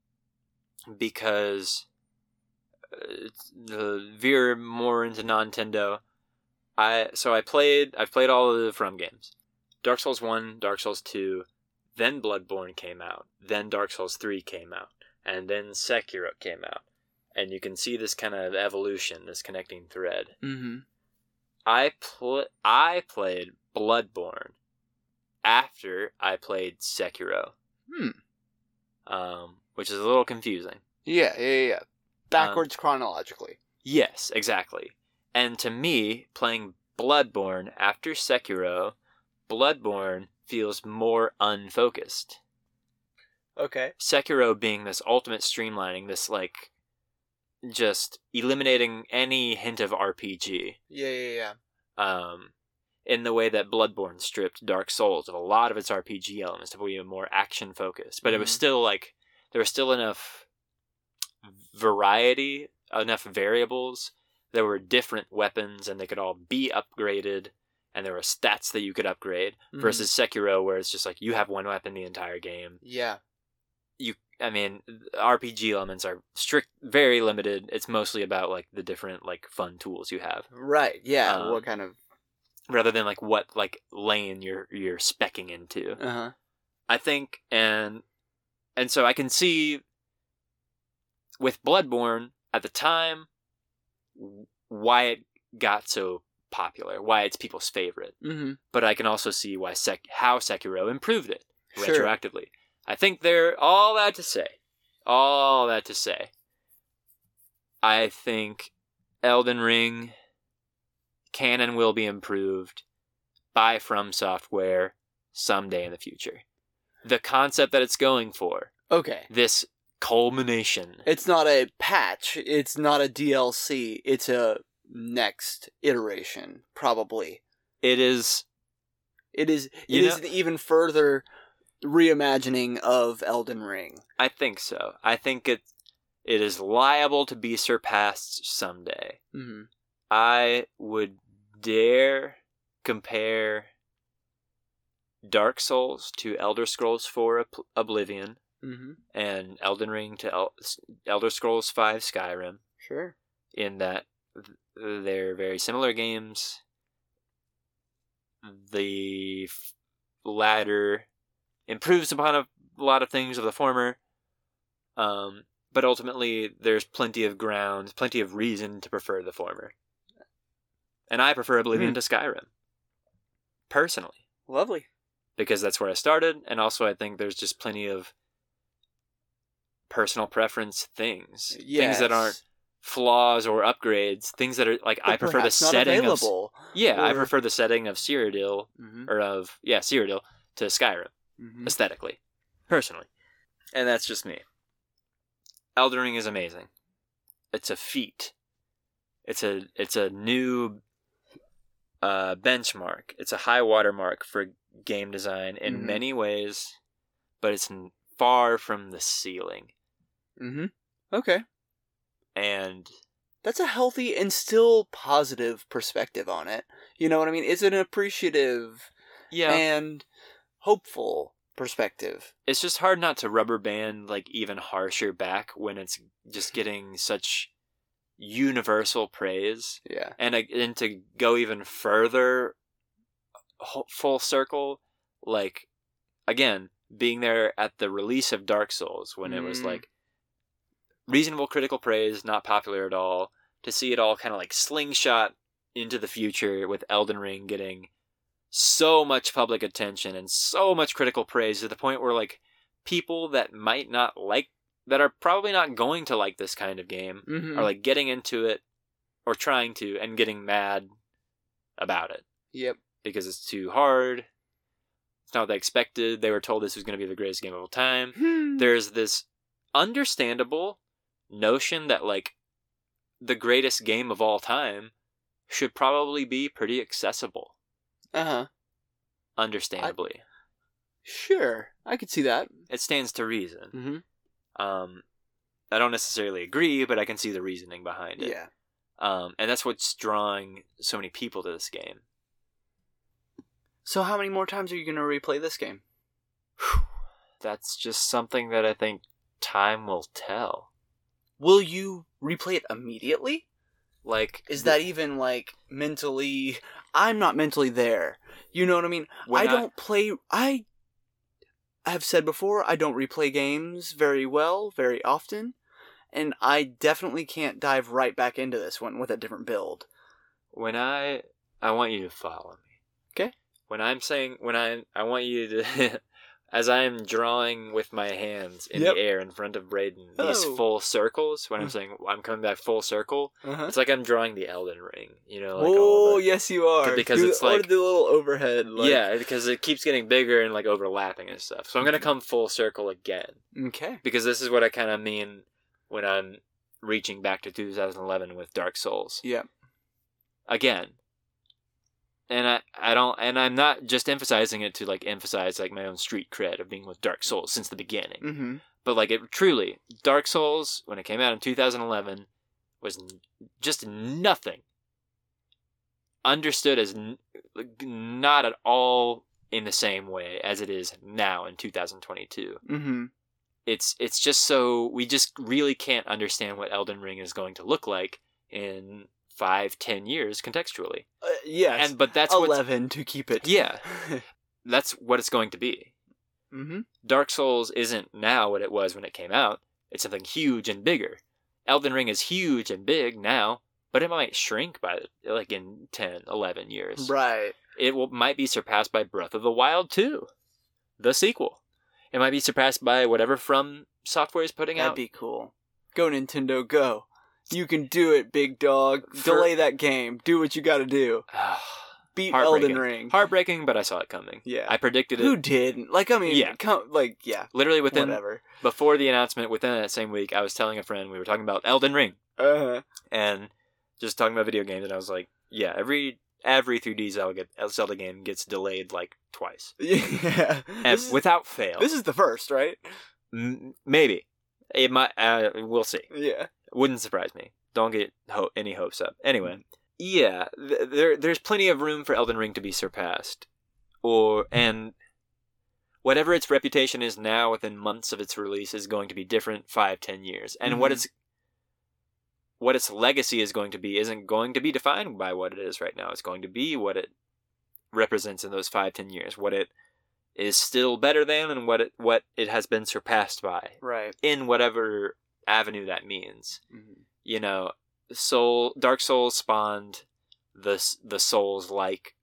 because uh, it's- the veer more into Nintendo. I so I played I've played all of the From games. Dark Souls 1, Dark Souls 2, then Bloodborne came out, then Dark Souls 3 came out, and then Sekiro came out. And you can see this kind of evolution, this connecting thread. Mm-hmm. I pl- I played Bloodborne after I played Sekiro. Hmm. Um, which is a little confusing. Yeah, yeah, yeah. Backwards chronologically. Yes, exactly. And to me, playing Bloodborne after Sekiro, Bloodborne feels more unfocused. Okay. Sekiro being this ultimate streamlining, this like just eliminating any hint of RPG. Yeah, yeah, yeah. Um, in the way that Bloodborne stripped Dark Souls of a lot of its RPG elements to be more action focused, but it was Mhm. still like there was still enough variety, enough variables. There were different weapons, and they could all be upgraded, and there were stats that you could upgrade. Mhm. Versus Sekiro, where it's just like you have one weapon the entire game. Yeah. You, I mean, RPG elements are strict, very limited. It's mostly about like the different like fun tools you have Right. Yeah. Um, what kind of? rather than like what like lane you're you're specking into. Uh huh. I think and and so I can see with Bloodborne at the time why it got so popular, why it's people's favorite. Mm-hmm. But I can also see why Sek- how Sekiro improved it Sure. retroactively. I think they're all that to say, all that to say. I think Elden Ring can and will be improved by From Software someday in the future. The concept that it's going for, Okay. this culmination, It's not a patch. It's not a DLC. It's a next iteration, probably. It is it is it is an even further reimagining of Elden Ring. I think so. I think it it is liable to be surpassed someday. Mm-hmm. I would dare compare Dark Souls to Elder Scrolls 4 Oblivion Mm-hmm. and Elden Ring to El- Elder Scrolls 5 Skyrim Sure. in that they're very similar games. The f- latter improves upon a lot of things of the former, um, but ultimately there's plenty of ground, plenty of reason to prefer the former. And I prefer Oblivion Hmm. to Skyrim, personally, Lovely. because that's where I started, and also I think there's just plenty of personal preference things, things that aren't flaws or upgrades, things that are like I prefer the setting of available. yeah, I or- prefer the setting of Cyrodiil Mm-hmm. or of yeah Cyrodiil to Skyrim Mm-hmm. aesthetically, personally, and that's just me. Elden Ring is amazing. It's a feat. It's a it's a new uh, benchmark. It's a high watermark for game design in Mhm. many ways, but it's far from the ceiling. Mm-hmm. Okay. And That's a healthy and still positive perspective on it. You know what I mean? It's an appreciative yeah, and hopeful perspective. it's just hard not to rubber band like even harsher back when it's just getting such universal praise Yeah. and and to go even further full circle like again being there at the release of Dark Souls when it was Mm. like reasonable critical praise not popular at all to see it all kind of like slingshot into the future with Elden Ring getting so much public attention and so much critical praise to the point where like people that might not like that are probably not going to like this kind of game Mm-hmm. are like getting into it or trying to and getting mad about it yep. because it's too hard. It's not what they expected. They were told this was going to be the greatest game of all time. Hmm. There's this understandable notion that like the greatest game of all time should probably be pretty accessible, Uh huh. understandably. Sure. I could see that. it stands to reason. Mm-hmm. Um, I don't necessarily agree, but I can see the reasoning behind it. Yeah. Um, and that's what's drawing so many people to this game. So how many more times are you going to replay this game? That's just something that I think time will tell. Will you replay it immediately? Like Is that even like mentally? I'm not mentally there. You know what I mean? I don't play. I have said before, I don't replay games very well, very often, and I definitely can't dive right back into this one with a different build. when I I want you to follow me. Okay. When I'm saying when I I want you to as I am drawing with my hands in Yep. the air in front of Braden these Oh. full circles. When I'm Mm. saying I'm coming back full circle, Uh-huh. it's like I'm drawing the Elden Ring. You know, like oh the- yes, you are because it's like- the little overhead. Like, yeah, because it keeps getting bigger and like overlapping and stuff. So I'm gonna come full circle again Okay. because this is what I kind of mean when I'm reaching back to 2011 with Dark Souls Yeah. again. And I, I don't, and I'm not just emphasizing it to like emphasize like my own street cred of being with Dark Souls since the beginning, Mm-hmm. but like it truly, Dark Souls when it came out in 2011 was n- just nothing understood as n- not at all in the same way as it is now in 2022 Mm-hmm. it's it's just so we just really can't understand what Elden Ring is going to look like in five, ten years contextually. Uh, yes. And but that's eleven to keep it. yeah, that's what it's going to be. mm-hmm. Dark Souls isn't now what it was when it came out. It's something huge and bigger. Elden Ring is huge and big now, but it might shrink by like in 10, 11 years. Right. It will, might be surpassed by Breath of the Wild 2, the sequel. It might be surpassed by whatever From Software is putting out That'd be cool. Go Nintendo, go. You can do it, big dog. For- Delay that game. Do what you got to do. Beat Elden Ring. Heartbreaking, but I saw it coming. Yeah. I predicted it Who didn't? Like, I mean, Yeah. come, like, yeah, literally within whatever. before the announcement. Within that same week, I was telling a friend we were talking about Elden Ring Uh-huh. and just talking about video games, and I was like, "Yeah, every every 3D Zelda, Zelda game gets delayed like twice, Yeah. and This is, without fail. this is the first, right? M- maybe it might. Uh, we'll see. Yeah. Wouldn't surprise me. Don't get ho- any hopes up. Anyway, yeah, th- there there's plenty of room for Elden Ring to be surpassed, or and whatever its reputation is now within months of its release is going to be different five ten years, and what Mhm. its what its legacy is going to be isn't going to be defined by what it is right now. It's going to be what it represents in those five ten years, what it is still better than, and what it what it has been surpassed by Right. in whatever avenue that means Mhm. you know, Soul Dark Souls spawned the the Souls like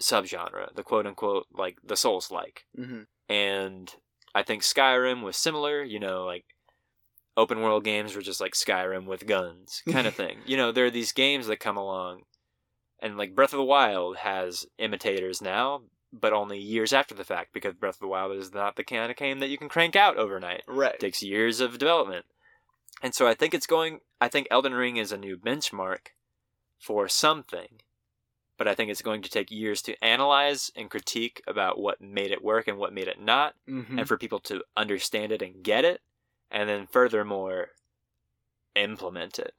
subgenre, the quote unquote like the Souls like, Mhm. and I think Skyrim was similar. You know, like open world games were just like Skyrim with guns kind of thing. You know, there are these games that come along, and like Breath of the Wild has imitators now. But only years after the fact, because Breath of the Wild is not the kind of game that you can crank out overnight Right. It takes years of development. And so I think it's going I think Elden Ring is a new benchmark for something. But I think it's going to take years to analyze and critique about what made it work and what made it not, Mhm. and for people to understand it and get it, and then furthermore implement it.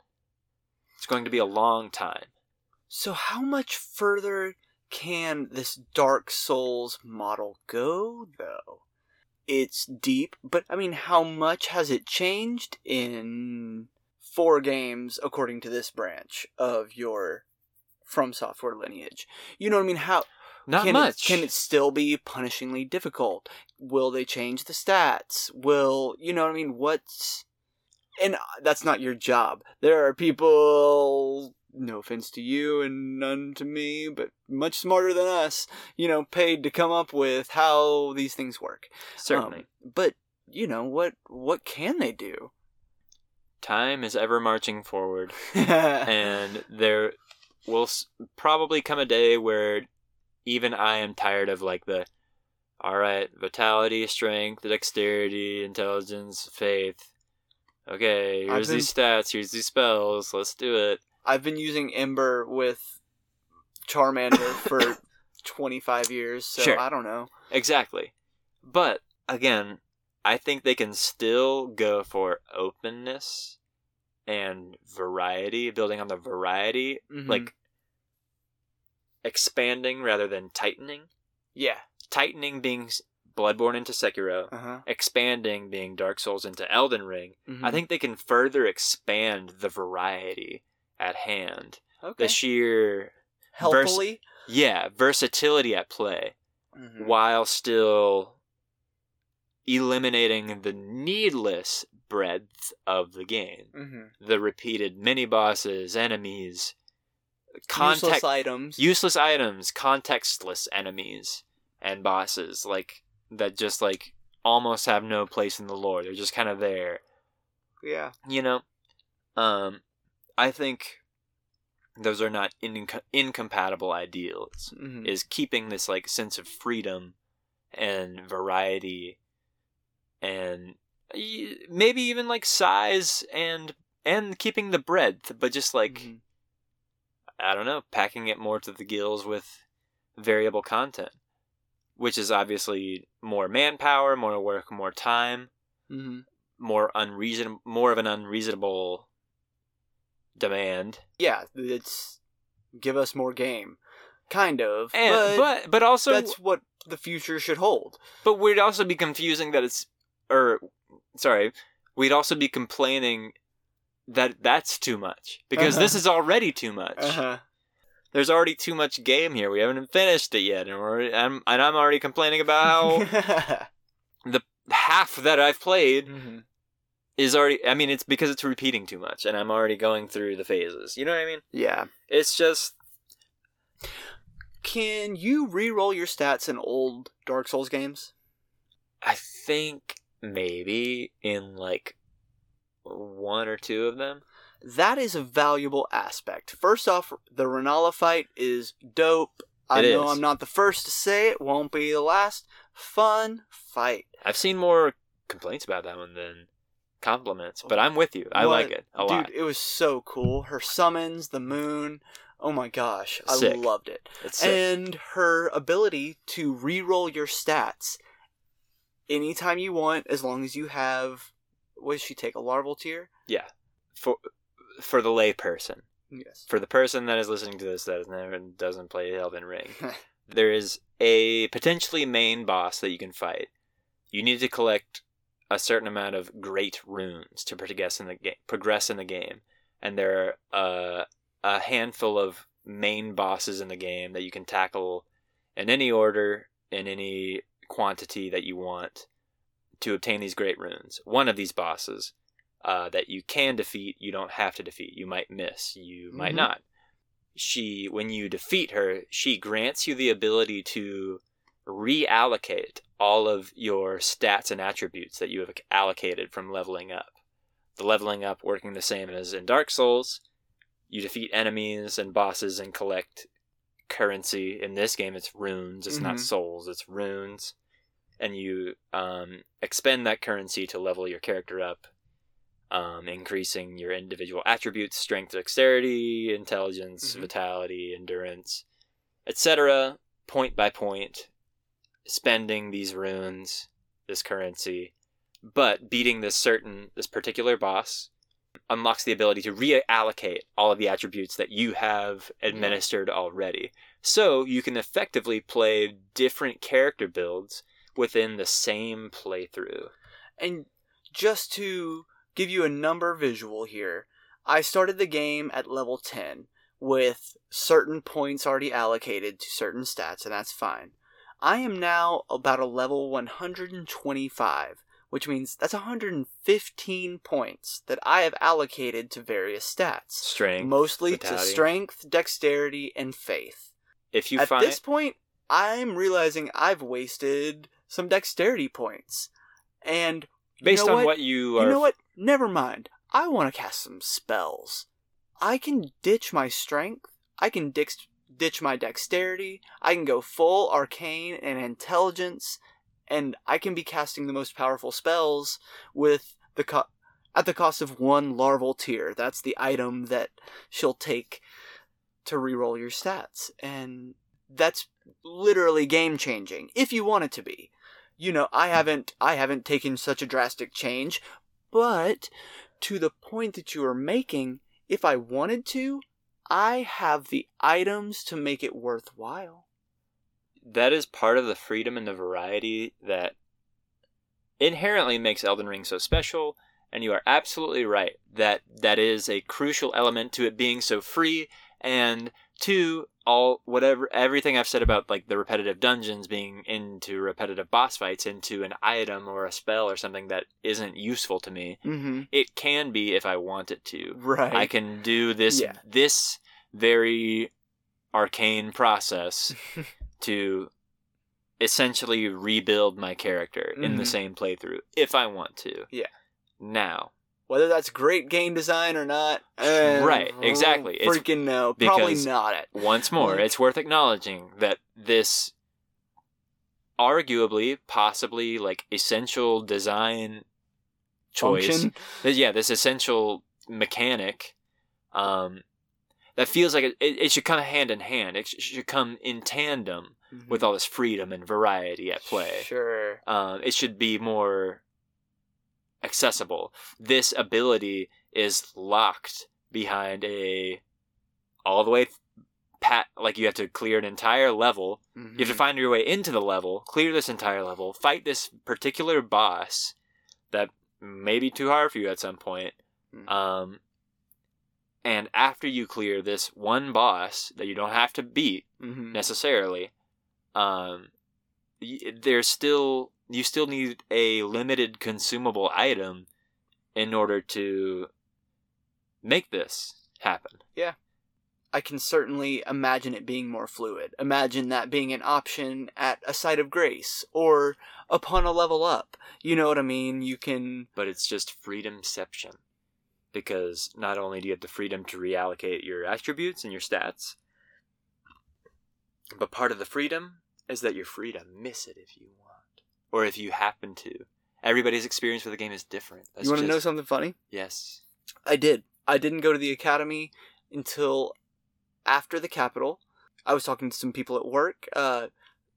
It's going to be a long time. So, how much further can this Dark Souls model go, though? It's deep, but I mean, how much has it changed in four games according to this branch of your From Software lineage? You know what I mean? How Not can much. It, can it still be punishingly difficult? Will they change the stats? Will you know what I mean? What's and uh, that's not your job. There are people, no offense to you and none to me, but much smarter than us, you know, paid to come up with how these things work. Certainly. Um, but you know what? What can they do? Time is ever marching forward. and there will probably come a day where even I am tired of like the all right vitality, strength, dexterity, intelligence, faith. Okay, here's been- these stats, here's these spells. Let's do it. I've been using Ember with Charmander for 25 years, so Sure. I don't know. Exactly. But again, I think they can still go for openness and variety, building on the variety, Mhm. like expanding rather than tightening. yeah. tightening being Bloodborne into Sekiro, Uh huh. expanding being Dark Souls into Elden Ring, Mm-hmm. I think they can further expand the variety at hand. Okay. The sheer Healthily. yeah versatility at play, Mhm. while still eliminating the needless breadth of the game. Mhm. The repeated mini bosses, enemies, Useless context items. useless items, contextless enemies and bosses like that just like almost have no place in the lore. They're just kind of there. yeah. You know, um, I think those are not inco- incompatible ideals. Mhm. Is keeping this like sense of freedom and variety, and maybe even like size and and keeping the breadth, but just like Mhm. I don't know, packing it more to the gills with variable content, which is obviously more manpower, more work, more time, Mhm. more unreason, more of an unreasonable demand, Yeah, it's give us more game, kind of. and but, but but, also that's what the future should hold. but we'd also be confusing that it's or sorry, we'd also be complaining that that's too much because this Uh-huh. is already too much. Uh-huh. There's already too much game here. We haven't finished it yet, and we're I'm, and I'm already complaining about how the half that I've played Mhm. Is already. I mean, it's because it's repeating too much, and I'm already going through the phases. You know what I mean? Yeah. It's just Can you re-roll your stats in old Dark Souls games? I think maybe in like one or two of them. That is a valuable aspect. First off, the Renala fight is dope. I It know is. I'm not the first to say it, won't be the last. Fun fight. I've seen more complaints about that one than compliments, but I'm with you. I What- like it a Dude, lot. it was so cool. Her summons, the moon. Oh my gosh, I Sick. loved it. It's sick. And her ability to re-roll your stats anytime you want, as long as you have. What does she take? A Larval Tear? yeah, for for the layperson. Yes. for the person that is listening to this that never doesn't play Elden Ring, there is a potentially main boss that you can fight. You need to collect a certain amount of great runes to progress in the game. Progress in the game, and there are uh, a handful of main bosses in the game that you can tackle in any order, in any quantity that you want to obtain these great runes. One of these bosses uh, that you can defeat, you don't have to defeat. You might miss. You might Mhm. not she when you defeat her she grants you the ability to reallocate all of your stats and attributes that you have allocated from leveling up the leveling up working the same as in dark souls you defeat enemies and bosses and collect currency in this game it's runes it's not Mhm. souls it's runes and you um, expend that currency to level your character up um, increasing your individual attributes strength dexterity intelligence Mhm. vitality endurance etc point by point spending these runes this currency but beating this certain this particular boss unlocks the ability to reallocate all of the attributes that you have administered already so you can effectively play different character builds within the same playthrough And just to give you a number visual here, I started the game at level 10 with certain points already allocated to certain stats, and that's fine. I am now about a level 125, which means that's 115 points that I have allocated to various stats. strength Mostly vitality. to strength, dexterity, and faith. if you find At find this point, I'm realizing I've wasted some dexterity points. And based on what, you are you know what? Never mind. I want to cast some spells. I can ditch my strength. I can dix- ditch my dexterity. I can go full arcane and intelligence, and I can be casting the most powerful spells with the co- at the cost of one Larval Tear. That's the item that she'll take to reroll your stats, and that's literally game changing if you want it to be you know i haven't i haven't taken such a drastic change but to the point that you are making if i wanted to i have the items to make it worthwhile. That is part of the freedom and the variety that inherently makes Elden Ring so special and you are absolutely right that that is a crucial element to it being so free and to all whatever everything I've said about like the repetitive dungeons being into repetitive boss fights into an item or a spell or something that isn't useful to me. Mm-hmm. It can be if I want it to. Right. I can do this Yeah. this very arcane process to essentially rebuild my character in the Mhm. same playthrough if I want to. Yeah. Now, Whether that's great game design or not, eh, Right, exactly. It's- Freaking no, probably not it. once more, it's worth acknowledging that this arguably, possibly like essential design choice Function. Yeah, this essential mechanic, um, that feels like it, it, should come hand in hand. It should come in tandem with all this freedom and variety at play. Mm-hmm. Sure. Um, it should be more accessible. This ability is locked behind a all the way pat like you have to clear an entire level you Mm-hmm. have to find your way into the level, clear this entire level, fight this particular boss that may be too hard for you at some point. Mhm. Um, and after you clear this one boss that you don't have to beat Mhm. necessarily, um, y- there's still you still need a limited consumable item in order to make this happen. Yeah. I can certainly imagine it being more fluid. Imagine that being an option at a site of grace or upon a level up. You know what I mean? You can. but it's just freedomception. Because not only do you have the freedom to reallocate your attributes and your stats, but part of the freedom is that you're free to miss it if you want. Or if you happen to. Everybody's experience with the game is different. That's you want to just- know something funny? Yes. I did. I didn't go to the academy until after the capital. I was talking to some people at work, uh,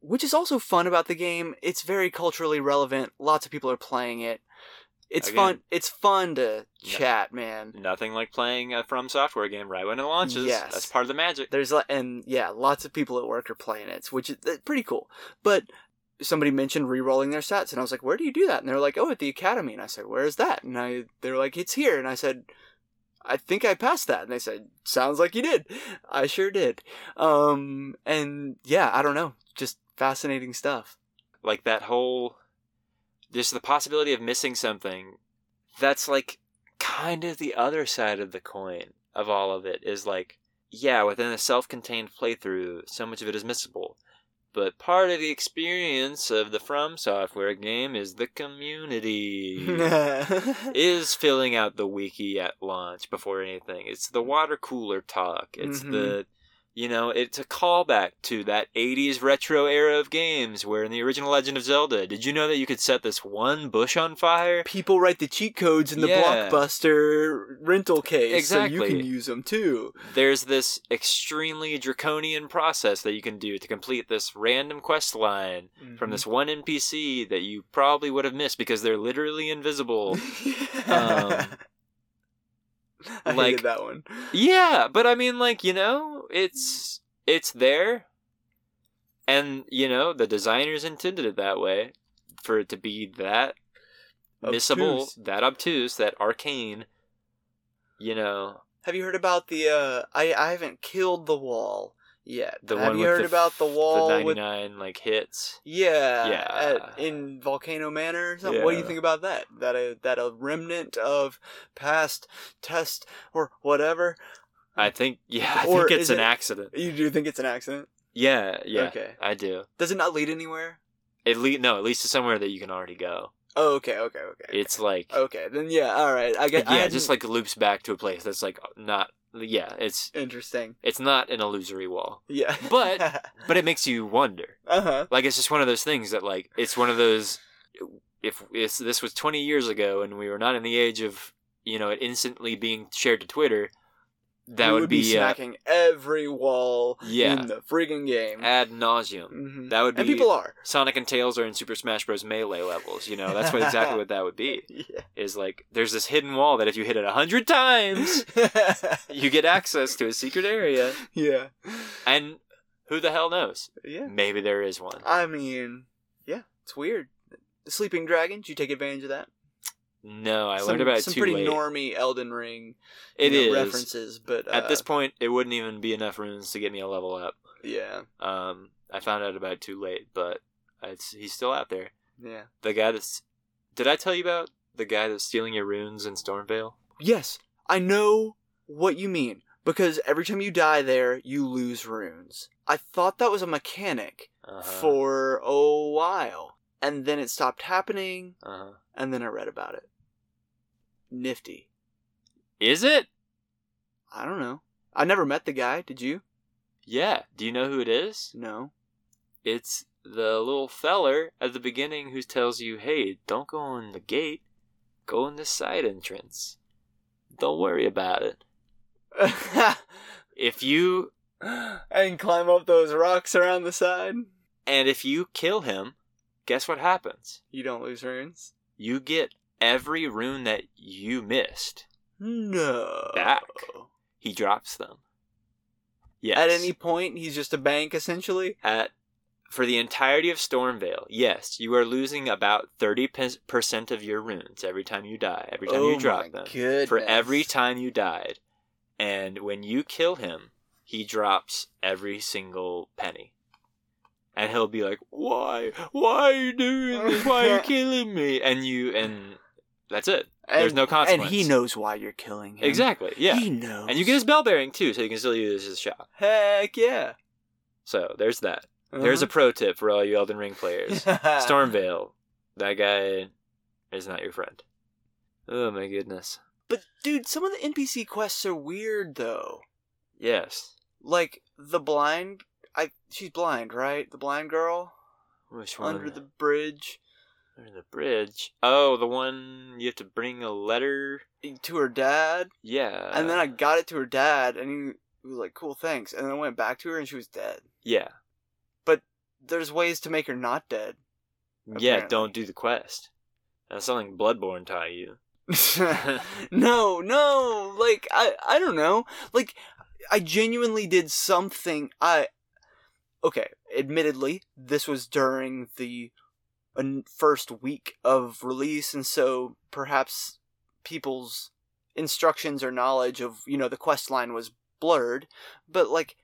which is also fun about the game. It's very culturally relevant. Lots of people are playing it. It's Again. fun. It's fun to Yeah. chat, man. Nothing like playing a From Software game right when it launches. Yes. That's part of the magic. There's and yeah, lots of people at work are playing it, which is that's pretty cool. But somebody mentioned re-rolling their stats, and I was like, "Where do you do that?" And they're like, "Oh, at the academy." And I said, "Where is that?" And I they're like, "It's here." And I said, "I think I passed that." And they said, "Sounds like you did." I sure did. Um, and yeah, I don't know, just fascinating stuff. like that whole just the possibility of missing something that's like kind of the other side of the coin of all of it is like yeah within a self-contained playthrough so much of it is missable but part of the experience of the from software game is the community is filling out the wiki at launch before anything. It's the water cooler talk. It's Mhm. the you know, it's a callback to that 80s retro era of games where in the original Legend of Zelda, did you know that you could set this one bush on fire? People write the cheat codes in the Yeah. blockbuster rental case, so you can use them too. There's this extremely draconian process that you can do to complete this random quest line from this one NPC that you probably would have missed because they're literally invisible. Um, I like- that one. Yeah, but I mean, like you know, it's it's there, and you know the designers intended it that way for it to be that missable, that obtuse, that arcane. You know, Have you heard about the? uh I I haven't killed the wall yet. the Have one you heard the, about the wall the ninety with? nine like hits. Yeah, Yeah. at- in Volcano Manor or something. What do you think about that? That a that a remnant of past test or whatever. I think, yeah, I Or think it's is an it- accident. You do think it's an accident? Yeah, yeah, Okay. I do. Does it not lead anywhere? It le- no, at least to somewhere that you can already go. Oh, okay, okay, okay. It's like, okay. Then yeah, all right. I get. I yeah, hadn't- just like loops back to a place that's like not. Yeah, it's interesting. it's not an illusory wall. Yeah, But- But it makes you wonder. uh huh. Like it's just one of those things that like it's one of those. If, if this was twenty years ago and we were not in the age of you know it instantly being shared to Twitter, that would, would be, be, uh, smacking every wall Yeah. in the friggin' game. ad nauseum. Mhm. That would be and people are. Sonic and Tails are in Super Smash Bros. Melee levels. You know that's what exactly what that would be. Yeah. Is like there's this hidden wall that if you hit it a hundred times, you get access to a secret area, yeah. and who the hell knows? Yeah. Maybe there is one. I mean, yeah, it's weird. The Sleeping Dragon, did you take advantage of that? No, I some, learned about it some pretty late. normy Elden Ring It is know, references, but uh, At this point, it wouldn't even be enough runes to get me a level up. yeah, Um, I found out about it too late, but it's, he's still out there. yeah. The guy that's. Did I tell you about the guy that's stealing your runes in Stormveil? Yes, I know what you mean because every time you die there, you lose runes. I thought that was a mechanic Uh-huh. for a while, and then it stopped happening, Uh-huh. and then I read about it. Nifty. Is it? I don't know. I never met the guy. Did you? Yeah. Do you know who it is? No. It's the little feller at the beginning who tells you, hey, don't go in the gate, go in the side entrance. Don't worry about it. If you and climb up those rocks around the side. and if you kill him, guess what happens? You don't lose runes. You get every rune that you missed. No. Back. He drops them. Yes. At any point, he's just a bank, essentially. at for the entirety of Stormveil, yes, you are losing about thirty percent of your runes every time you die. Every time oh you drop them. Goodness. For every time you died, and when you kill him, he drops every single penny. And he'll be like, "Why? Why are you doing this? Why are you killing me?" And you, and that's it. And, There's no consequence. And he knows why you're killing him. Exactly. Yeah. He knows. And you get his bell bearing too, so you can still use his shot. Heck yeah. So there's that. There's a pro tip for all you Elden Ring players. Uh-huh. Stormveil, that guy is not your friend. Oh my goodness. But dude, some of the NPC quests are weird though. Yes. Like the blind. I she's blind, right? The blind girl Which one? under the bridge the bridge. Oh, the one you have to bring a letter. to her dad, Yeah. and then I got it to her dad, and he, was like, "Cool, thanks." And then I went back to her, and she was dead. Yeah. But there's ways to make her not dead. Yeah. Don't do the quest. That's something Bloodborne taught you. no, no, like I I don't know. Like I genuinely did something I Okay, admittedly, this was during the uh, first week of release and so perhaps people's instructions or knowledge of, you know, the quest line was blurred, but like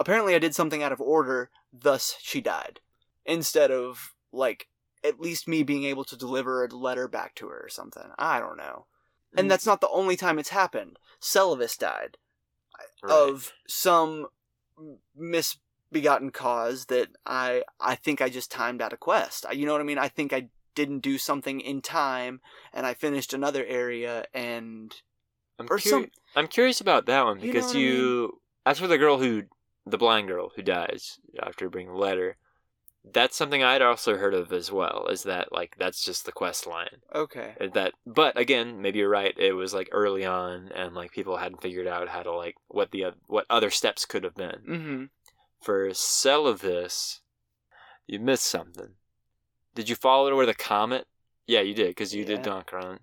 apparently I did something out of order, thus she died. Instead of like at least me being able to deliver a letter back to her or something. I don't know. And that's not the only time it's happened. Seluvis died Right. of some misbegotten cause that I I think I just timed out a quest. You know what I mean? I think I didn't do something in time and I finished another area and I'm, curi- some- I'm curious about that one You know because I you. as for the girl who, the blind girl who dies after bringing the letter. That's something I'd also heard of as well. Is that like that's just the quest line? okay. Uh, that but again maybe you're right it was like early on and like people hadn't figured out how to like what the what other steps could have been Mhm. For Seluvis you missed something. Did you follow it where the comet? Yeah you did because you did Yeah. Donkron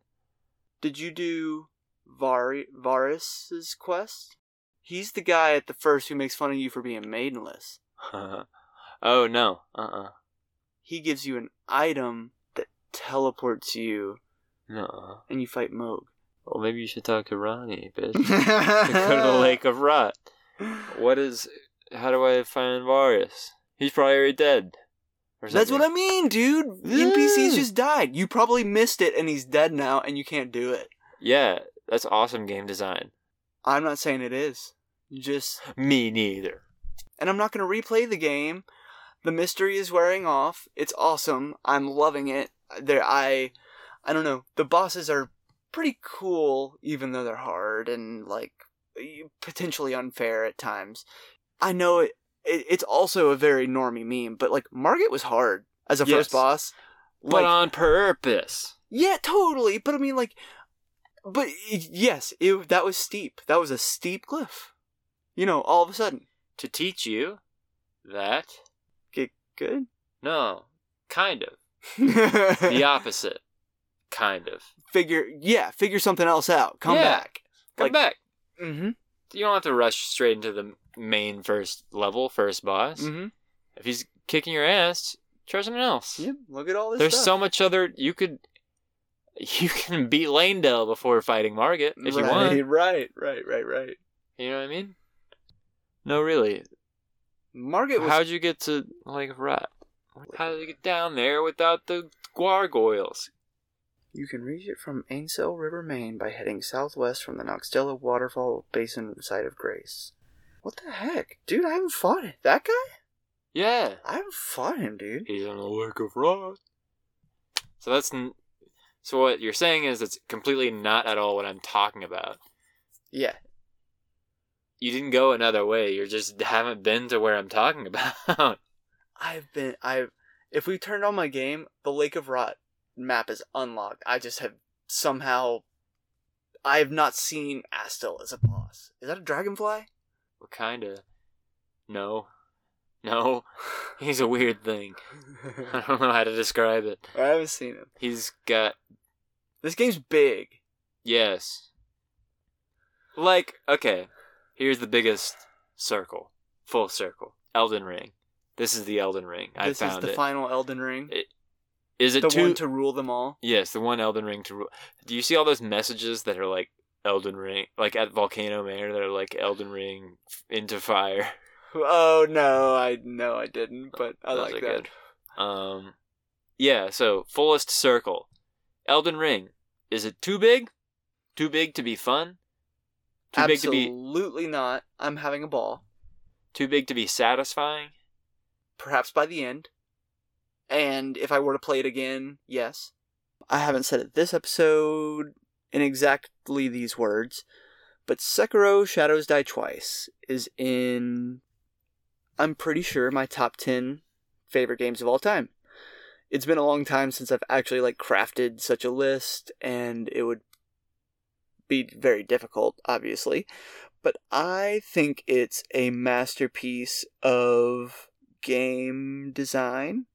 Did you do Vari Varus's quest? He's the guy at the first who makes fun of you for being maidenless. oh no. Uh-uh. He gives you an item that teleports you. No and you fight Mohg. well maybe you should talk to Ranni bitch. Go to the lake of rot. What is how do I find Varus he's probably already dead That's what. I mean, dude. Yeah. NPCs just died. You probably missed it and he's dead now and you can't do it. yeah that's awesome game design I'm not saying it is. Just Me neither. and I'm not going to replay the game. The mystery is wearing off. It's awesome. I'm loving it. There I I don't know. The bosses are pretty cool even though they're hard and like potentially unfair at times. I know it, it it's also a very normie meme, but like Margit was hard as a Yes. first boss. But on purpose. Yeah, totally. But I mean, like, but yes, it, that was steep. That was a steep cliff. You know, all of a sudden. To teach you that. Get good. No. Kind of. The opposite. Kind of. figure, yeah, figure something else out. Come Yeah. back. Come Like- back. Mm-hmm. You don't have to rush straight into the main first level, first boss. Mm-hmm. If he's kicking your ass, try something else. Yep. Look at all this. There's stuff. so much other. You could. You can beat Leyndell before fighting Margit if you want. right, right, right, right. You know what I mean? No, really. Margit was How'd you get to like Rat? How did you get down there without the gargoyles? You can reach it from Ainsel River, Main by heading southwest from the Nokstella Waterfall Basin site of Grace. What the heck? Dude, I haven't fought it. That guy? Yeah, I haven't fought him, dude. he's in the lake of Rot. So that's n- so what you're saying is it's completely not at all what I'm talking about. Yeah. You didn't go another way. You just haven't been to where I'm talking about. I've been I've if we turned on my game, the Lake of Rot map is unlocked. I just have somehow I have not seen Astel as a boss. Is that a dragonfly? What kind of? No, no. He's a weird thing. I don't know how to describe it. I haven't seen him. He's got This game's big. Yes. Like, okay, here's the biggest circle, full circle. Elden Ring. This is the Elden Ring. I this is found the it. final Elden Ring. Is it the too? one to rule them all. yes, the one Elden Ring to rule. Do you see all those messages that are like Elden Ring, like at Volcano Manor, that are like Elden Ring into fire? Oh no, I no I didn't, but I Those like that. good. Um, yeah. So fullest circle, Elden Ring. Is it too big? Too big to be fun? Too big to be Absolutely not. I'm having a ball. too big to be satisfying? Perhaps by the end. And if I were to play it again, yes. I haven't said it this episode in exactly these words, but Sekiro Shadows Die Twice is in I'm pretty sure my top 10 favorite games of all time. It's been a long time since I've actually like crafted such a list and it would be very difficult, obviously. But I think it's a masterpiece of game design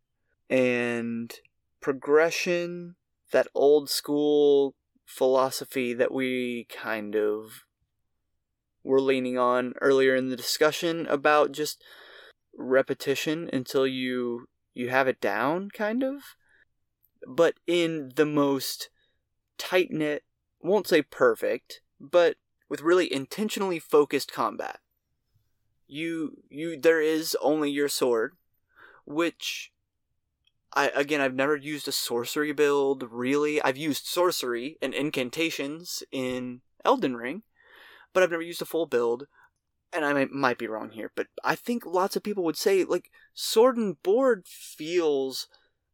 and progression, that old school philosophy that we kind of were leaning on earlier in the discussion about just repetition until you you have it down kind of. But in the most tight knit won't say perfect but with really intentionally focused combat. You you there is only your sword which I again I've never used a sorcery build really. I've used sorcery and incantations in Elden Ring, but I've never used a full build. And I might, might be wrong here, but I think lots of people would say like sword and board feels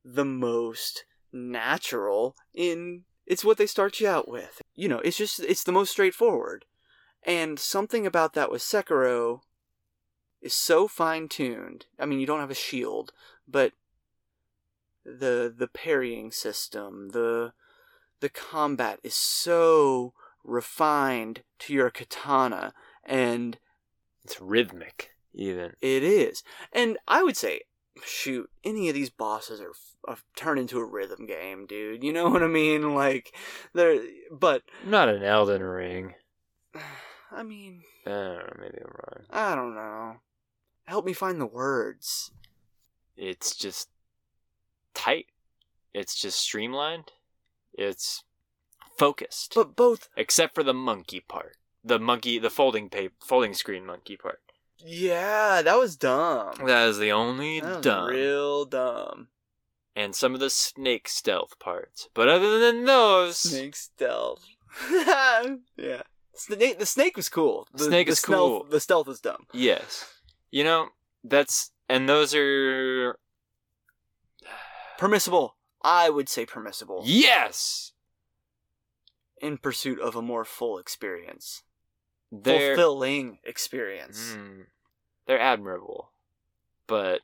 the most natural in it's what they start you out with. You know, it's just it's the most straightforward. And something about that with Sekiro is so fine tuned. I mean, you don't have a shield, but the the parrying system, the the combat is so refined to your katana and It's rhythmic, even. it is. And I would say shoot, any of these bosses are, are uh, turned into a rhythm game, dude. You know what I mean? Like they're but Not an Elden Ring. I mean, I don't know, maybe I'm wrong. I don't know. Help me find the words. It's just tight. It's just streamlined. It's focused. But both Except for the monkey part. The monkey, the folding paper, folding screen monkey part. yeah, that was dumb. That is the only That was dumb. real dumb. And some of the snake stealth parts. But other than those, Snake stealth. yeah. Snake, the snake was cool. The, Snake the is stealth, cool. The stealth was dumb. yes. You know, that's, and those are, Permissible. I would say permissible. yes! In pursuit of a more full experience. They're, Fulfilling experience. Mm, they're admirable. But,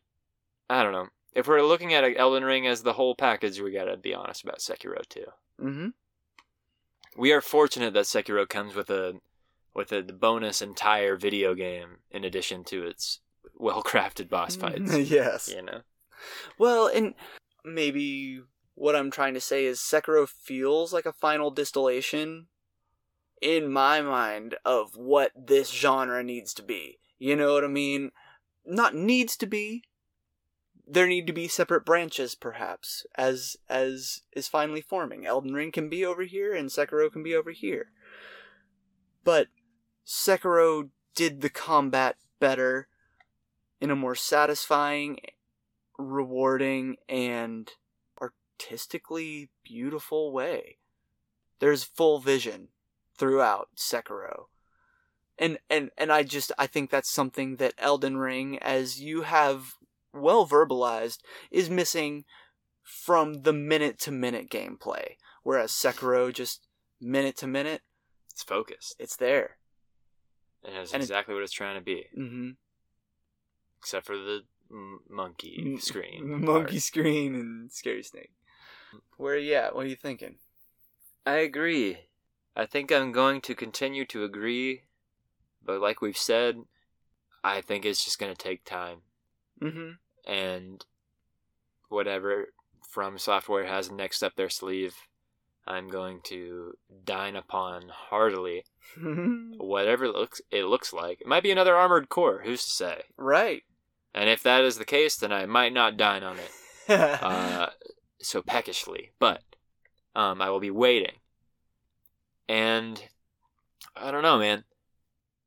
I don't know. If we're looking at Elden Ring as the whole package, we gotta be honest about Sekiro too. Mm-hmm. We are fortunate that Sekiro comes with a with a bonus entire video game in addition to its well crafted boss fights. yes. you know. Well, and maybe what I'm trying to say is Sekiro feels like a final distillation in my mind of what this genre needs to be. You know what I mean? Not needs to be, there need to be separate branches, perhaps, as as is finally forming. Elden Ring can be over here, and Sekiro can be over here. But Sekiro did the combat better, in a more satisfying, rewarding, and artistically beautiful way. There's full vision throughout Sekiro. And and and I just I think that's something that Elden Ring as you have well verbalized is missing from the minute to minute gameplay whereas Sekiro just minute to minute It's focused. it's there. It has And it- exactly what it's trying to be, Mhm. except for the m- monkey screen. Monkey part. screen and scary snake. Where are you at? What are you thinking? I agree. I think I'm going to continue to agree, but like we've said, I think it's just going to take time. Mhm. And whatever From Software has next up their sleeve, I'm going to dine upon heartily. Whatever it looks it looks like. It might be another Armored Core, who's to say? right. And if that is the case, then I might not dine on it uh, so peckishly, but um, I will be waiting. And I don't know, man.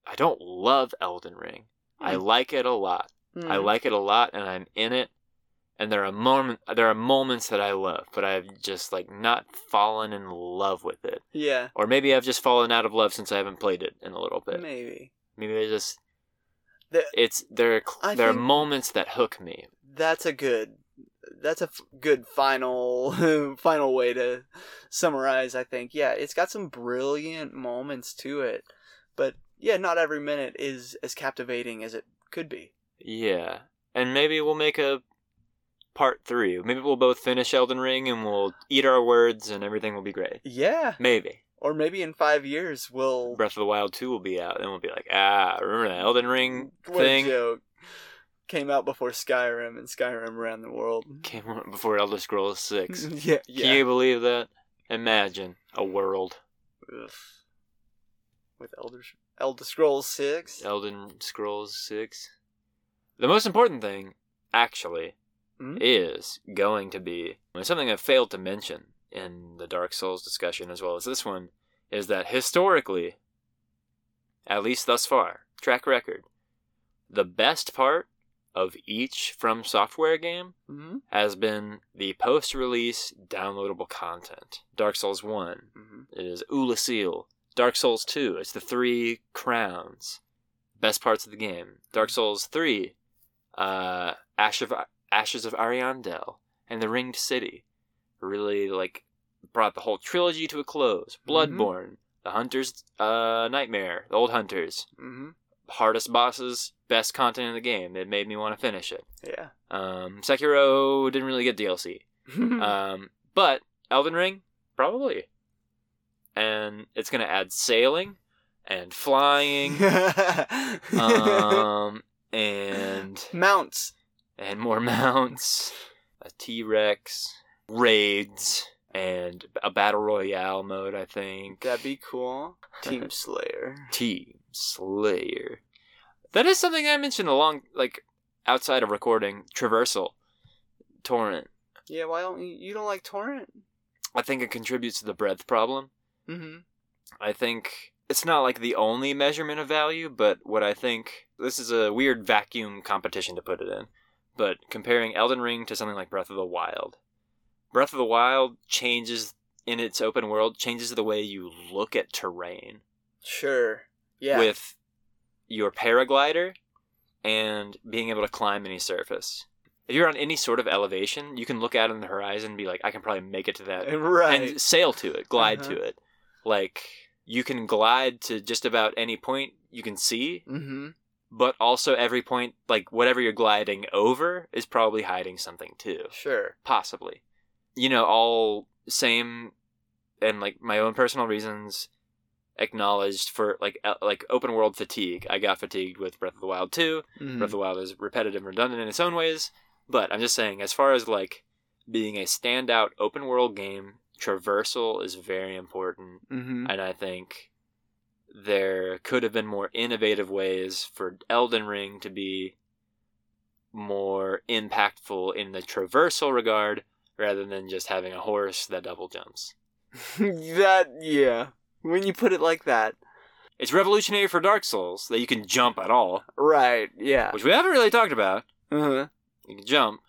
I don't love Elden Ring. I Hmm. like it a lot. I Mm. like it a lot, and I'm in it. And there are moment, there are moments that I love, but I've just like not fallen in love with it. Yeah. Or maybe I've just fallen out of love since I haven't played it in a little bit. Maybe. Maybe I just The- it's there. I There are moments that hook me. that's a good that's a f- good final final way to summarize i think yeah it's got some brilliant moments to it but yeah not every minute is as captivating as it could be Yeah, and maybe we'll make a part three. Maybe we'll both finish Elden Ring and we'll eat our words and everything will be great. yeah Maybe or maybe in five years we'll Breath of the Wild two will be out, and we'll be like, ah, remember that Elden Ring what a thing joke came out before skyrim and skyrim ran the world came out before Elder Scrolls six. yeah Can you believe that? Imagine a world Ugh. with elder elder scrolls 6 Elden Scrolls six. The most important thing, actually, Hmm? is going to be something I failed to mention in the Dark Souls discussion as well as this one is that historically, at least thus far, track record, the best part of each From Software game mm-hmm. has been the post-release downloadable content. Dark Souls 1, Mm-hmm. it is Oolacile. Dark Souls 2, it's the three crowns. Best parts of the game. Dark Souls 3, uh, Ash of, Ashes of Ariandel, and The Ringed City. Really, like, brought the whole trilogy to a close. Bloodborne, The Hunter's uh, Nightmare, The Old Hunters. Mm-hmm. Hardest bosses, best content in the game. It made me want to finish it. yeah Um, Sekiro didn't really get DLC. Um, but Elden Ring, probably. And it's going to add sailing and flying um, and mounts and more mounts, a T Rex, raids, and a battle royale mode. I think That'd be cool. Team Slayer. Team Slayer. That is something I mentioned along, like outside of recording. Traversal, torrent. Yeah, why don't you? You don't like torrent? I think it contributes to the breadth problem. Mm-hmm. I think it's not like the only measurement of value, but what I think this is a weird vacuum competition to put it in. But comparing Elden Ring to something like Breath of the Wild, Breath of the Wild changes in its open world, changes the way you look at terrain Sure. Yeah. with your paraglider and being able to climb any surface. If you're on any sort of elevation, you can look out on the horizon and be like, I can probably make it to that right. and sail to it, glide Uh-huh. to it. Like you can glide to just about any point you can see, mm-hmm. but also every point, like whatever you're gliding over, is probably hiding something too, Sure. possibly. You know, all same, and like my own personal reasons acknowledged for like uh, like open world fatigue. I got fatigued with Breath of the Wild 2. Mhm. Breath of the Wild is repetitive and redundant in its own ways, but I'm just saying, as far as like being a standout open world game, traversal is very important, Mm-hmm. and I think there could have been more innovative ways for Elden Ring to be more impactful in the traversal regard rather than just having a horse that double jumps. that yeah. When you put it like that, It's revolutionary for Dark Souls that you can jump at all, right? Yeah. which we haven't really talked about. Uh-huh. You can jump.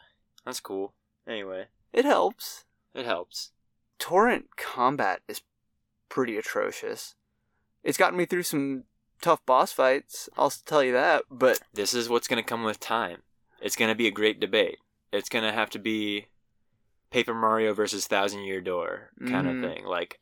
That's cool. Anyway, It helps. it helps. Torrent combat is pretty atrocious. It's gotten me through some tough boss fights. I'll tell you that. But This is what's going to come with time. It's going to be a great debate. It's going to have to be Paper Mario versus Thousand Year Door kind Mhm. of thing. Like,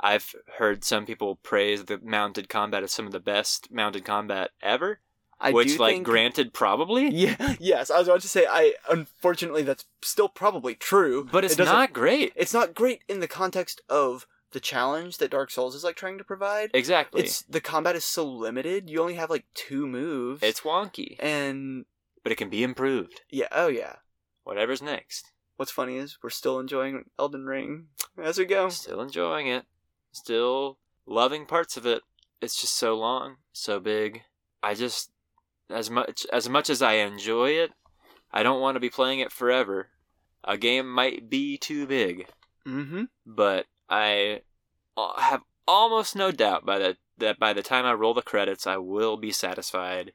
I've heard some people praise the mounted combat as some of the best mounted combat ever. I which, do like, think granted, probably. Yeah, yes, I was about to say I unfortunately that's still probably true. But it's It not great. it's not great in the context of the challenge that Dark Souls is like trying to provide. Exactly. It's the combat is so limited. You only have like two moves. It's wonky, and but it can be improved. yeah, oh yeah. Whatever's next. What's funny is we're still enjoying Elden Ring as we go. Still enjoying it. Still loving parts of it. It's just so long, so big. I just as much as much as I enjoy it, I don't want to be playing it forever. A game might be too big, Mm-hmm. but I uh, have almost no doubt by the that by the time I roll the credits, I will be satisfied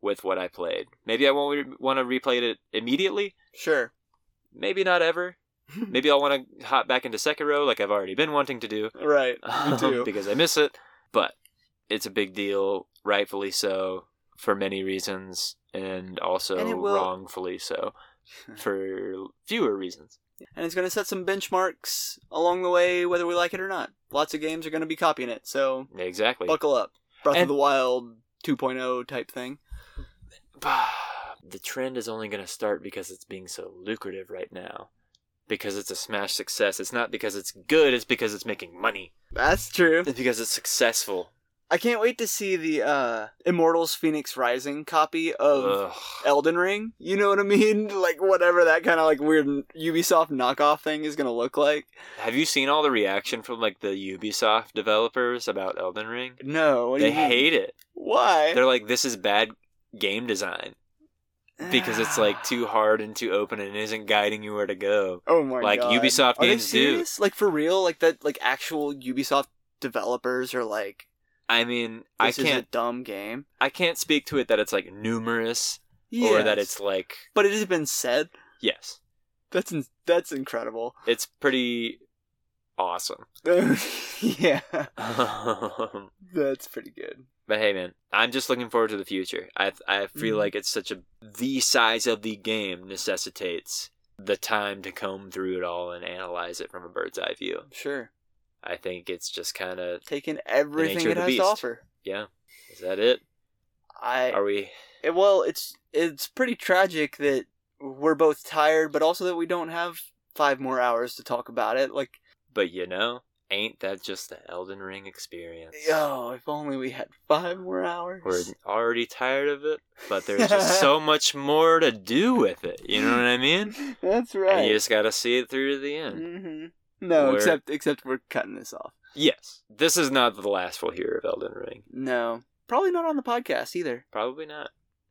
with what I played. Maybe I won't re- want to replay it immediately. Sure. Maybe not ever. Maybe I'll want to hop back into Sekiro like I've already been wanting to do Right. Me too. because I miss it. But it's a big deal, rightfully so, for many reasons, and also And will- wrongfully so for fewer reasons. and it's going to set some benchmarks along the way, whether we like it or not. Lots of games are going to be copying it, so Exactly. buckle up. Breath of the Wild 2.0 type thing. the trend is only going to start because it's being so lucrative right now. Because it's a smash success. It's not because it's good, it's because it's making money. That's true. It's because it's successful. I can't wait to see the uh, Immortals Fenyx Rising copy of Ugh. Elden Ring. You know what I mean? Like whatever that kind of like weird Ubisoft knockoff thing is gonna look like. Have you seen all the reaction from like the Ubisoft developers about Elden Ring? No, They hate it. Why? They're like, this is bad game design because it's like too hard and too open and isn't guiding you where to go. oh my like god. Ubisoft Are they games do. Like for real? Like that? Like actual Ubisoft developers are like, I mean, I this is a dumb game. I can't speak to it that it's like numerous or that it's like But it has been said. yes, That's in- that's incredible. it's pretty awesome. yeah, but that's pretty good. But hey, man, I'm just looking forward to the future. I I feel Mhm. like it's such a the size of the game necessitates the time to comb through it all and analyze it from a bird's eye view. Sure, I think it's just kind of taking everything it has beast. to offer. yeah. Is that it? I Are we? it- well, it's it's pretty tragic that we're both tired, but also that we don't have five more hours to talk about it. Like, But you know, ain't that just the Elden Ring experience? oh, if only we had five more hours. We're already tired of it, but there's just so much more to do with it. You know what I mean? That's right. And you just gotta see it through to the end. hmm No, We're- except except we're cutting this off. Yes, this is not the last we'll hear of Elden Ring. No, probably not on the podcast either. Probably not.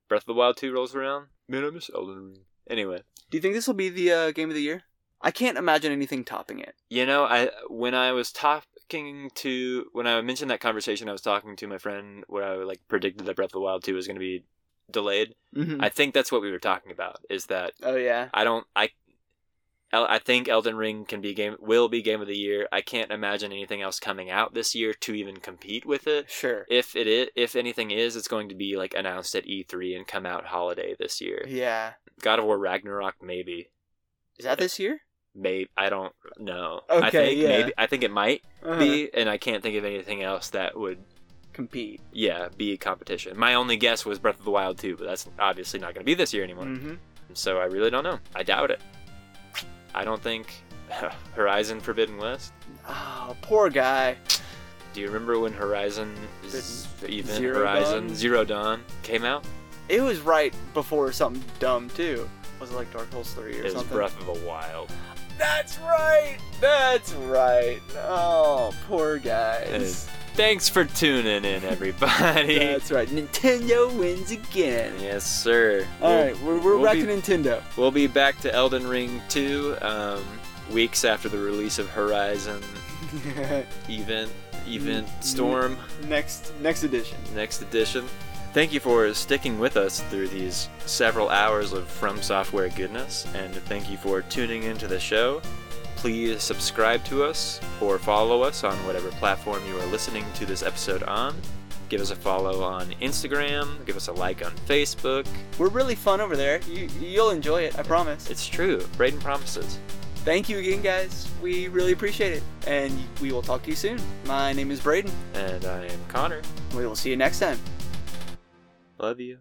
Breath of the Wild 2 rolls around. Man, I miss Elden Ring. Anyway, Do you think this will be the uh, game of the year? I can't imagine anything topping it. you know, I when I was talking to when I mentioned that conversation, I was talking to my friend where I like predicted that Breath of the Wild 2 was going to be delayed. Mm-hmm. I think that's what we were talking about. Is that oh yeah. I don't I I think Elden Ring can be game will be game of the year. I can't imagine anything else coming out this year to even compete with it. Sure. If it is, if anything is, it's going to be like announced at E3 and come out holiday this year. Yeah. God of War Ragnarok maybe. Is that this year? Maybe I don't know. I Okay, think yeah. maybe I think it might Uh-huh. be, and I can't think of anything else that would compete. yeah be a competition. My only guess was Breath of the Wild 2, but that's obviously not going to be this year anymore. Mm-hmm. So I really don't know. I doubt it. I don't think Horizon Forbidden West. Oh, poor guy. Do you remember when Horizon even Zero Horizon Dawn? Zero Dawn came out? It was right before something dumb too. Was it like Dark Souls three or something? It was? Breath of the Wild. That's right. That's right. Oh, poor guys. Thanks for tuning in, everybody. That's right. Nintendo wins again. yes, sir. All We'll- right, we're, we're we'll back be- to Nintendo. We'll be back to Elden Ring 2 um, weeks after the release of Horizon Event Event Storm next next edition. next edition. Thank you for sticking with us through these several hours of From Software goodness, and thank you for tuning into the show. Please subscribe to us or follow us on whatever platform you are listening to this episode on. Give us a follow on Instagram, give us a like on Facebook. We're really fun over there. You you'll enjoy it. I promise. It's true, Braden promises. Thank you again, guys. We really appreciate it, and we will talk to you soon. My name is Braden. And I am Connor. We will see you next time. Love you.